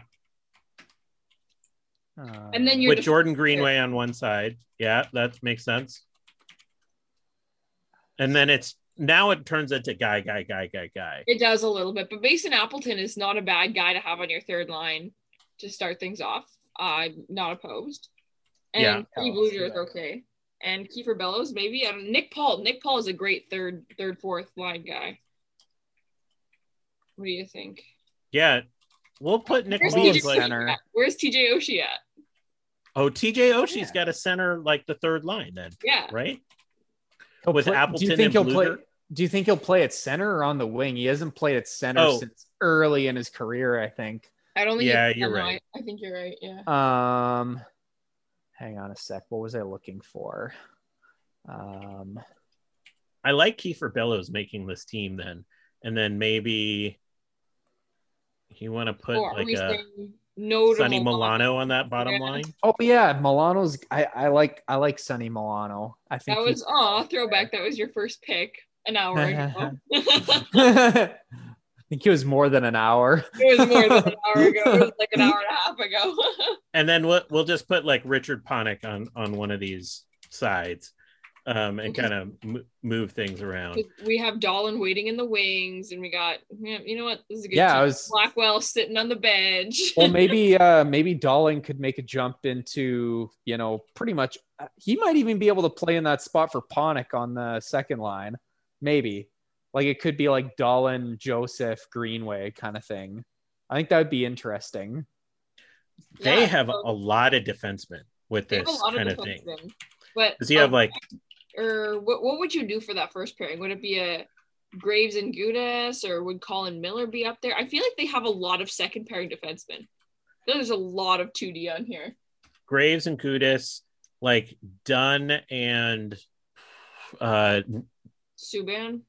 And then you- with Jordan Greenway on one side. Yeah, that makes sense. And then it's now it turns into guy, guy, guy, guy, guy. It does a little bit, but Mason Appleton is not a bad guy to have on your third line to start things off. I'm not opposed. And Yeah. Teddy Blueger is okay. And Kieffer Bellows, maybe. I don't, Nick Paul. Nick Paul is a great third, third, fourth line guy. What do you think? Yeah, we'll put Nick Where's Paul TJ as center. At? Where's TJ Oshie at? Oh TJ Oshie's Yeah. got a center like the third line then, Yeah. right? He'll with play- do Appleton you think and he'll play? Do you think he'll play at center or on the wing? He hasn't played at center Oh. since early in his career, I think. I don't think. Yeah, it's- you're no, right. I, I think you're right. Yeah. Um, hang on a sec. What was I looking for? Um, I like Kieffer Bellows making this team then, and then maybe you want to put like a saying no to Sonny Milano on that bottom Yeah. line. oh yeah, Milano's. I, I like I like Sonny Milano. I think That was oh throwback. That was your first pick an hour ago. I think it was more than an hour. It was more than an hour ago. It was like an hour and a half ago. And then we'll we'll just put like Richard Panik on on one of these sides, um, and kind of m- move things around. we have Dahlen waiting in the wings, and we got you know what? This is a good. Yeah, team. I was- Blackwell sitting on the bench. Well, maybe uh maybe Darling could make a jump into you know pretty much. uh, He might even be able to play in that spot for Panik on the second line. Maybe like it could be like Dahlen, Joseph, Greenway kind of thing. I think that would be interesting. They Yeah, have so a lot of defensemen with this kind of thing. defensemen. But Does he have um, like or what? What would you do for that first pairing? Would it be a Graves and Gudas, or would Colin Miller be up there? I feel like they have a lot of second pairing defensemen. There's a lot of 2D on here. Graves and Gudas, like Dunn and uh Subban.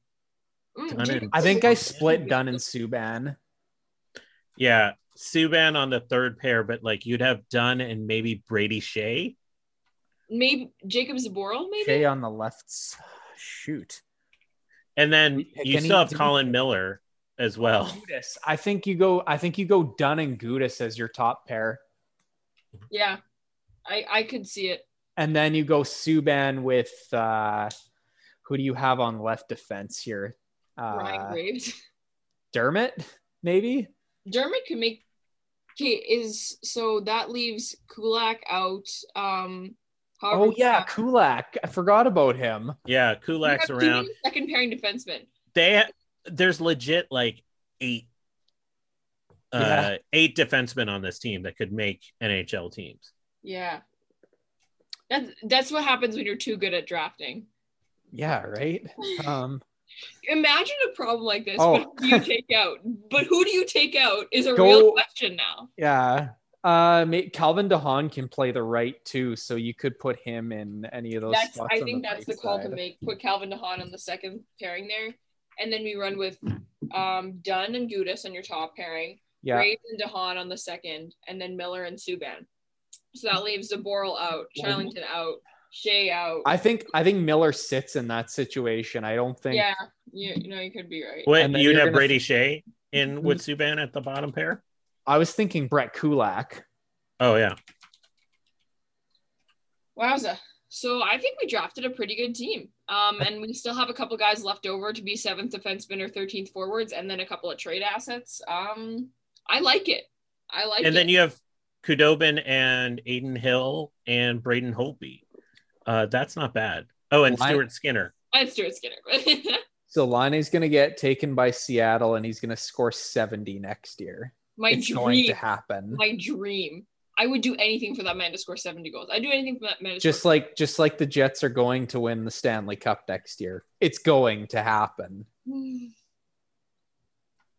Mm, and- I think I split Dunn and Subban. yeah, Subban on the third pair, but like you'd have Dunn and maybe Brady Skjei. Maybe Jakub Zboril, maybe. Jay on the left. Shoot. And then you any- still have did we Colin pick- Miller as well. Gudas. I think you go. I think you go Dunn and Gudas as your top pair, Yeah, I I could see it. and then you go Subban with uh, who do you have on left defense here? Ryan Uh, Graves. Dermott, maybe. Dermott could make. Okay, is so that leaves Kulak out. Um. However Oh yeah, have- Kulak. I forgot about him. Yeah, you Kulak's have around. Second pairing defensemen. They there's legit like eight uh Yeah. eight defensemen on this team that could make NHL teams. Yeah. That's that's what happens when you're too good at drafting. Yeah, right. Um, Imagine a problem like this, Oh. but who do you take out? But who do you take out is a Go- real question now. yeah. Uh, ma- Calvin DeHaan can play the right too, so you could put him in any of those. That's spots I on think that's the right call to make. Put Calvin DeHaan on the second pairing there, and then we run with um Dunn and Gudas on your top pairing, Yeah, Graves and DeHaan on the second, and then Miller and Subban. So that leaves Zboril out, Shilington out, Skjei out. I think I think Miller sits in that situation. I don't think. yeah, you, you know you could be right. What you'd have gonna- Brady Skjei in with Subban at the bottom pair? I was thinking Brett Kulak. Oh yeah. Wowza. So I think we drafted a pretty good team. Um, and we still have a couple guys left over to be seventh defenseman or 13th forwards, and then a couple of trade assets. Um, I like it. I like it. And then you have Khudobin and Adin Hill and Braden Holtby. Uh, that's not bad. Oh, and Laine- Stuart Skinner. I'd Stuart Skinner. So Liney's going to get taken by Seattle, and he's going to score seventy next year. My it's going dream. to happen. My dream. I would do anything for that man to score 70 goals. I'd do anything for that man to Just score. like just like the Jets are going to win the Stanley Cup next year. It's going to happen.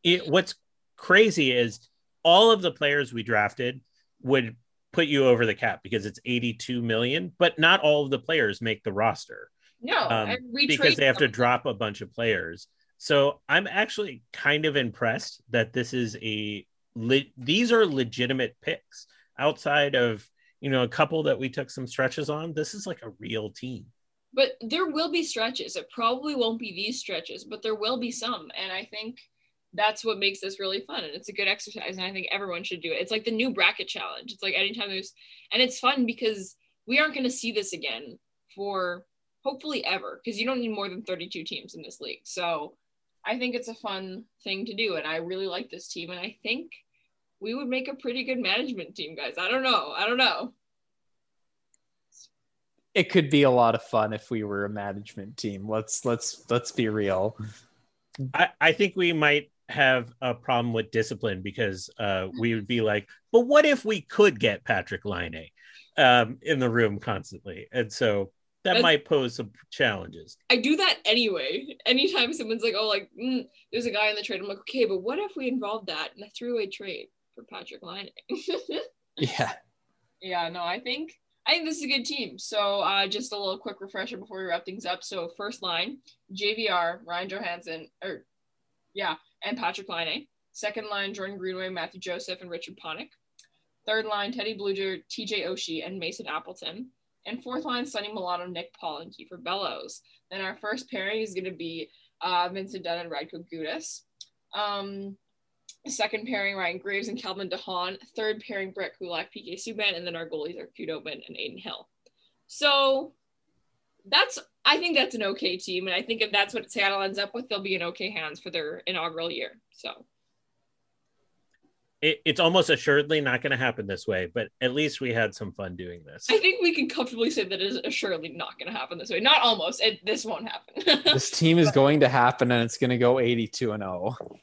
It, what's crazy is all of the players we drafted would put you over the cap because it's 82 million, but not all of the players make the roster. no, um, because they have to drop a bunch of players. So I'm actually kind of impressed that this is a le- these are legitimate picks outside of you know a couple that we took some stretches on. This is like a real team. But there will be stretches. It probably won't be these stretches, but there will be some. And I think that's what makes this really fun. And it's a good exercise. And I think everyone should do it. It's like the new bracket challenge. It's like anytime there's, and it's fun because we aren't going to see this again for hopefully ever, because you don't need more than 32 teams in this league. So I think it's a fun thing to do. And I really like this team. And I think we would make a pretty good management team, guys. I don't know. I don't know. It could be a lot of fun if we were a management team. Let's let's let's be real. I, I think we might have a problem with discipline because uh, we would be like, but what if we could get Patrik Laine um, in the room constantly? And so that That's- might pose some challenges. I do that anyway. Anytime someone's like, "Oh, like mm, there's a guy in the trade," I'm like, "Okay, but what if we involved that in a three-way trade for Patrik Laine?" Yeah. yeah, no, I think I think this is a good team. So, uh, just a little quick refresher before we wrap things up. So, first line: JVR, Ryan Johansen, or yeah, and Patrik Laine. Second line: Jordan Greenway, Mathieu Joseph, and Richard Panik. Third line: Teddy Blueger, TJ Oshie, and Mason Appleton. And fourth line: Sonny Milano, Nick Paul, and Kieffer Bellows. Then our first pairing is going to be uh, Vincent Dunn and Radko Gudas. Um, second pairing, Ryan Graves and Calvin DeHaan. Third pairing, Brett Kulak, PK Subban. And then our goalies are Khudobin and Adin Hill. So that's, I think that's an okay team. And I think if that's what Seattle ends up with, they'll be in okay hands for their inaugural year. So It, it's almost assuredly not going to happen this way, but at least we had some fun doing this. I think we can comfortably say that it is assuredly not going to happen this way. Not almost. It, this won't happen. This team is going to happen and it's going to go 82 and oh. 0.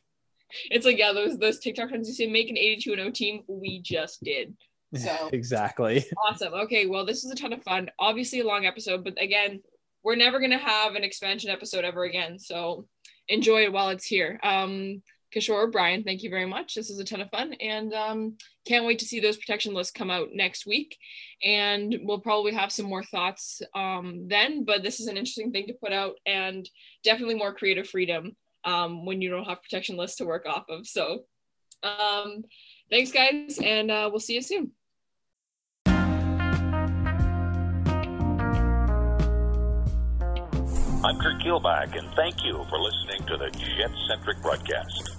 it's like, yeah, those, those TikTok trends you say make an 82 and 0 team. We just did. So exactly. awesome. Okay, well, this is a ton of fun. Obviously, a long episode, but again, we're never gonna have an expansion episode ever again. So enjoy it while it's here. Um, Kishore, Brian, thank you very much. This is a ton of fun, and um, can't wait to see those protection lists come out next week. And we'll probably have some more thoughts um, then. But this is an interesting thing to put out, and definitely more creative freedom um, when you don't have protection lists to work off of. So, um, thanks, guys, and uh, we'll see you soon. I'm Kurt Kielbach, and thank you for listening to the Jet Centric broadcast.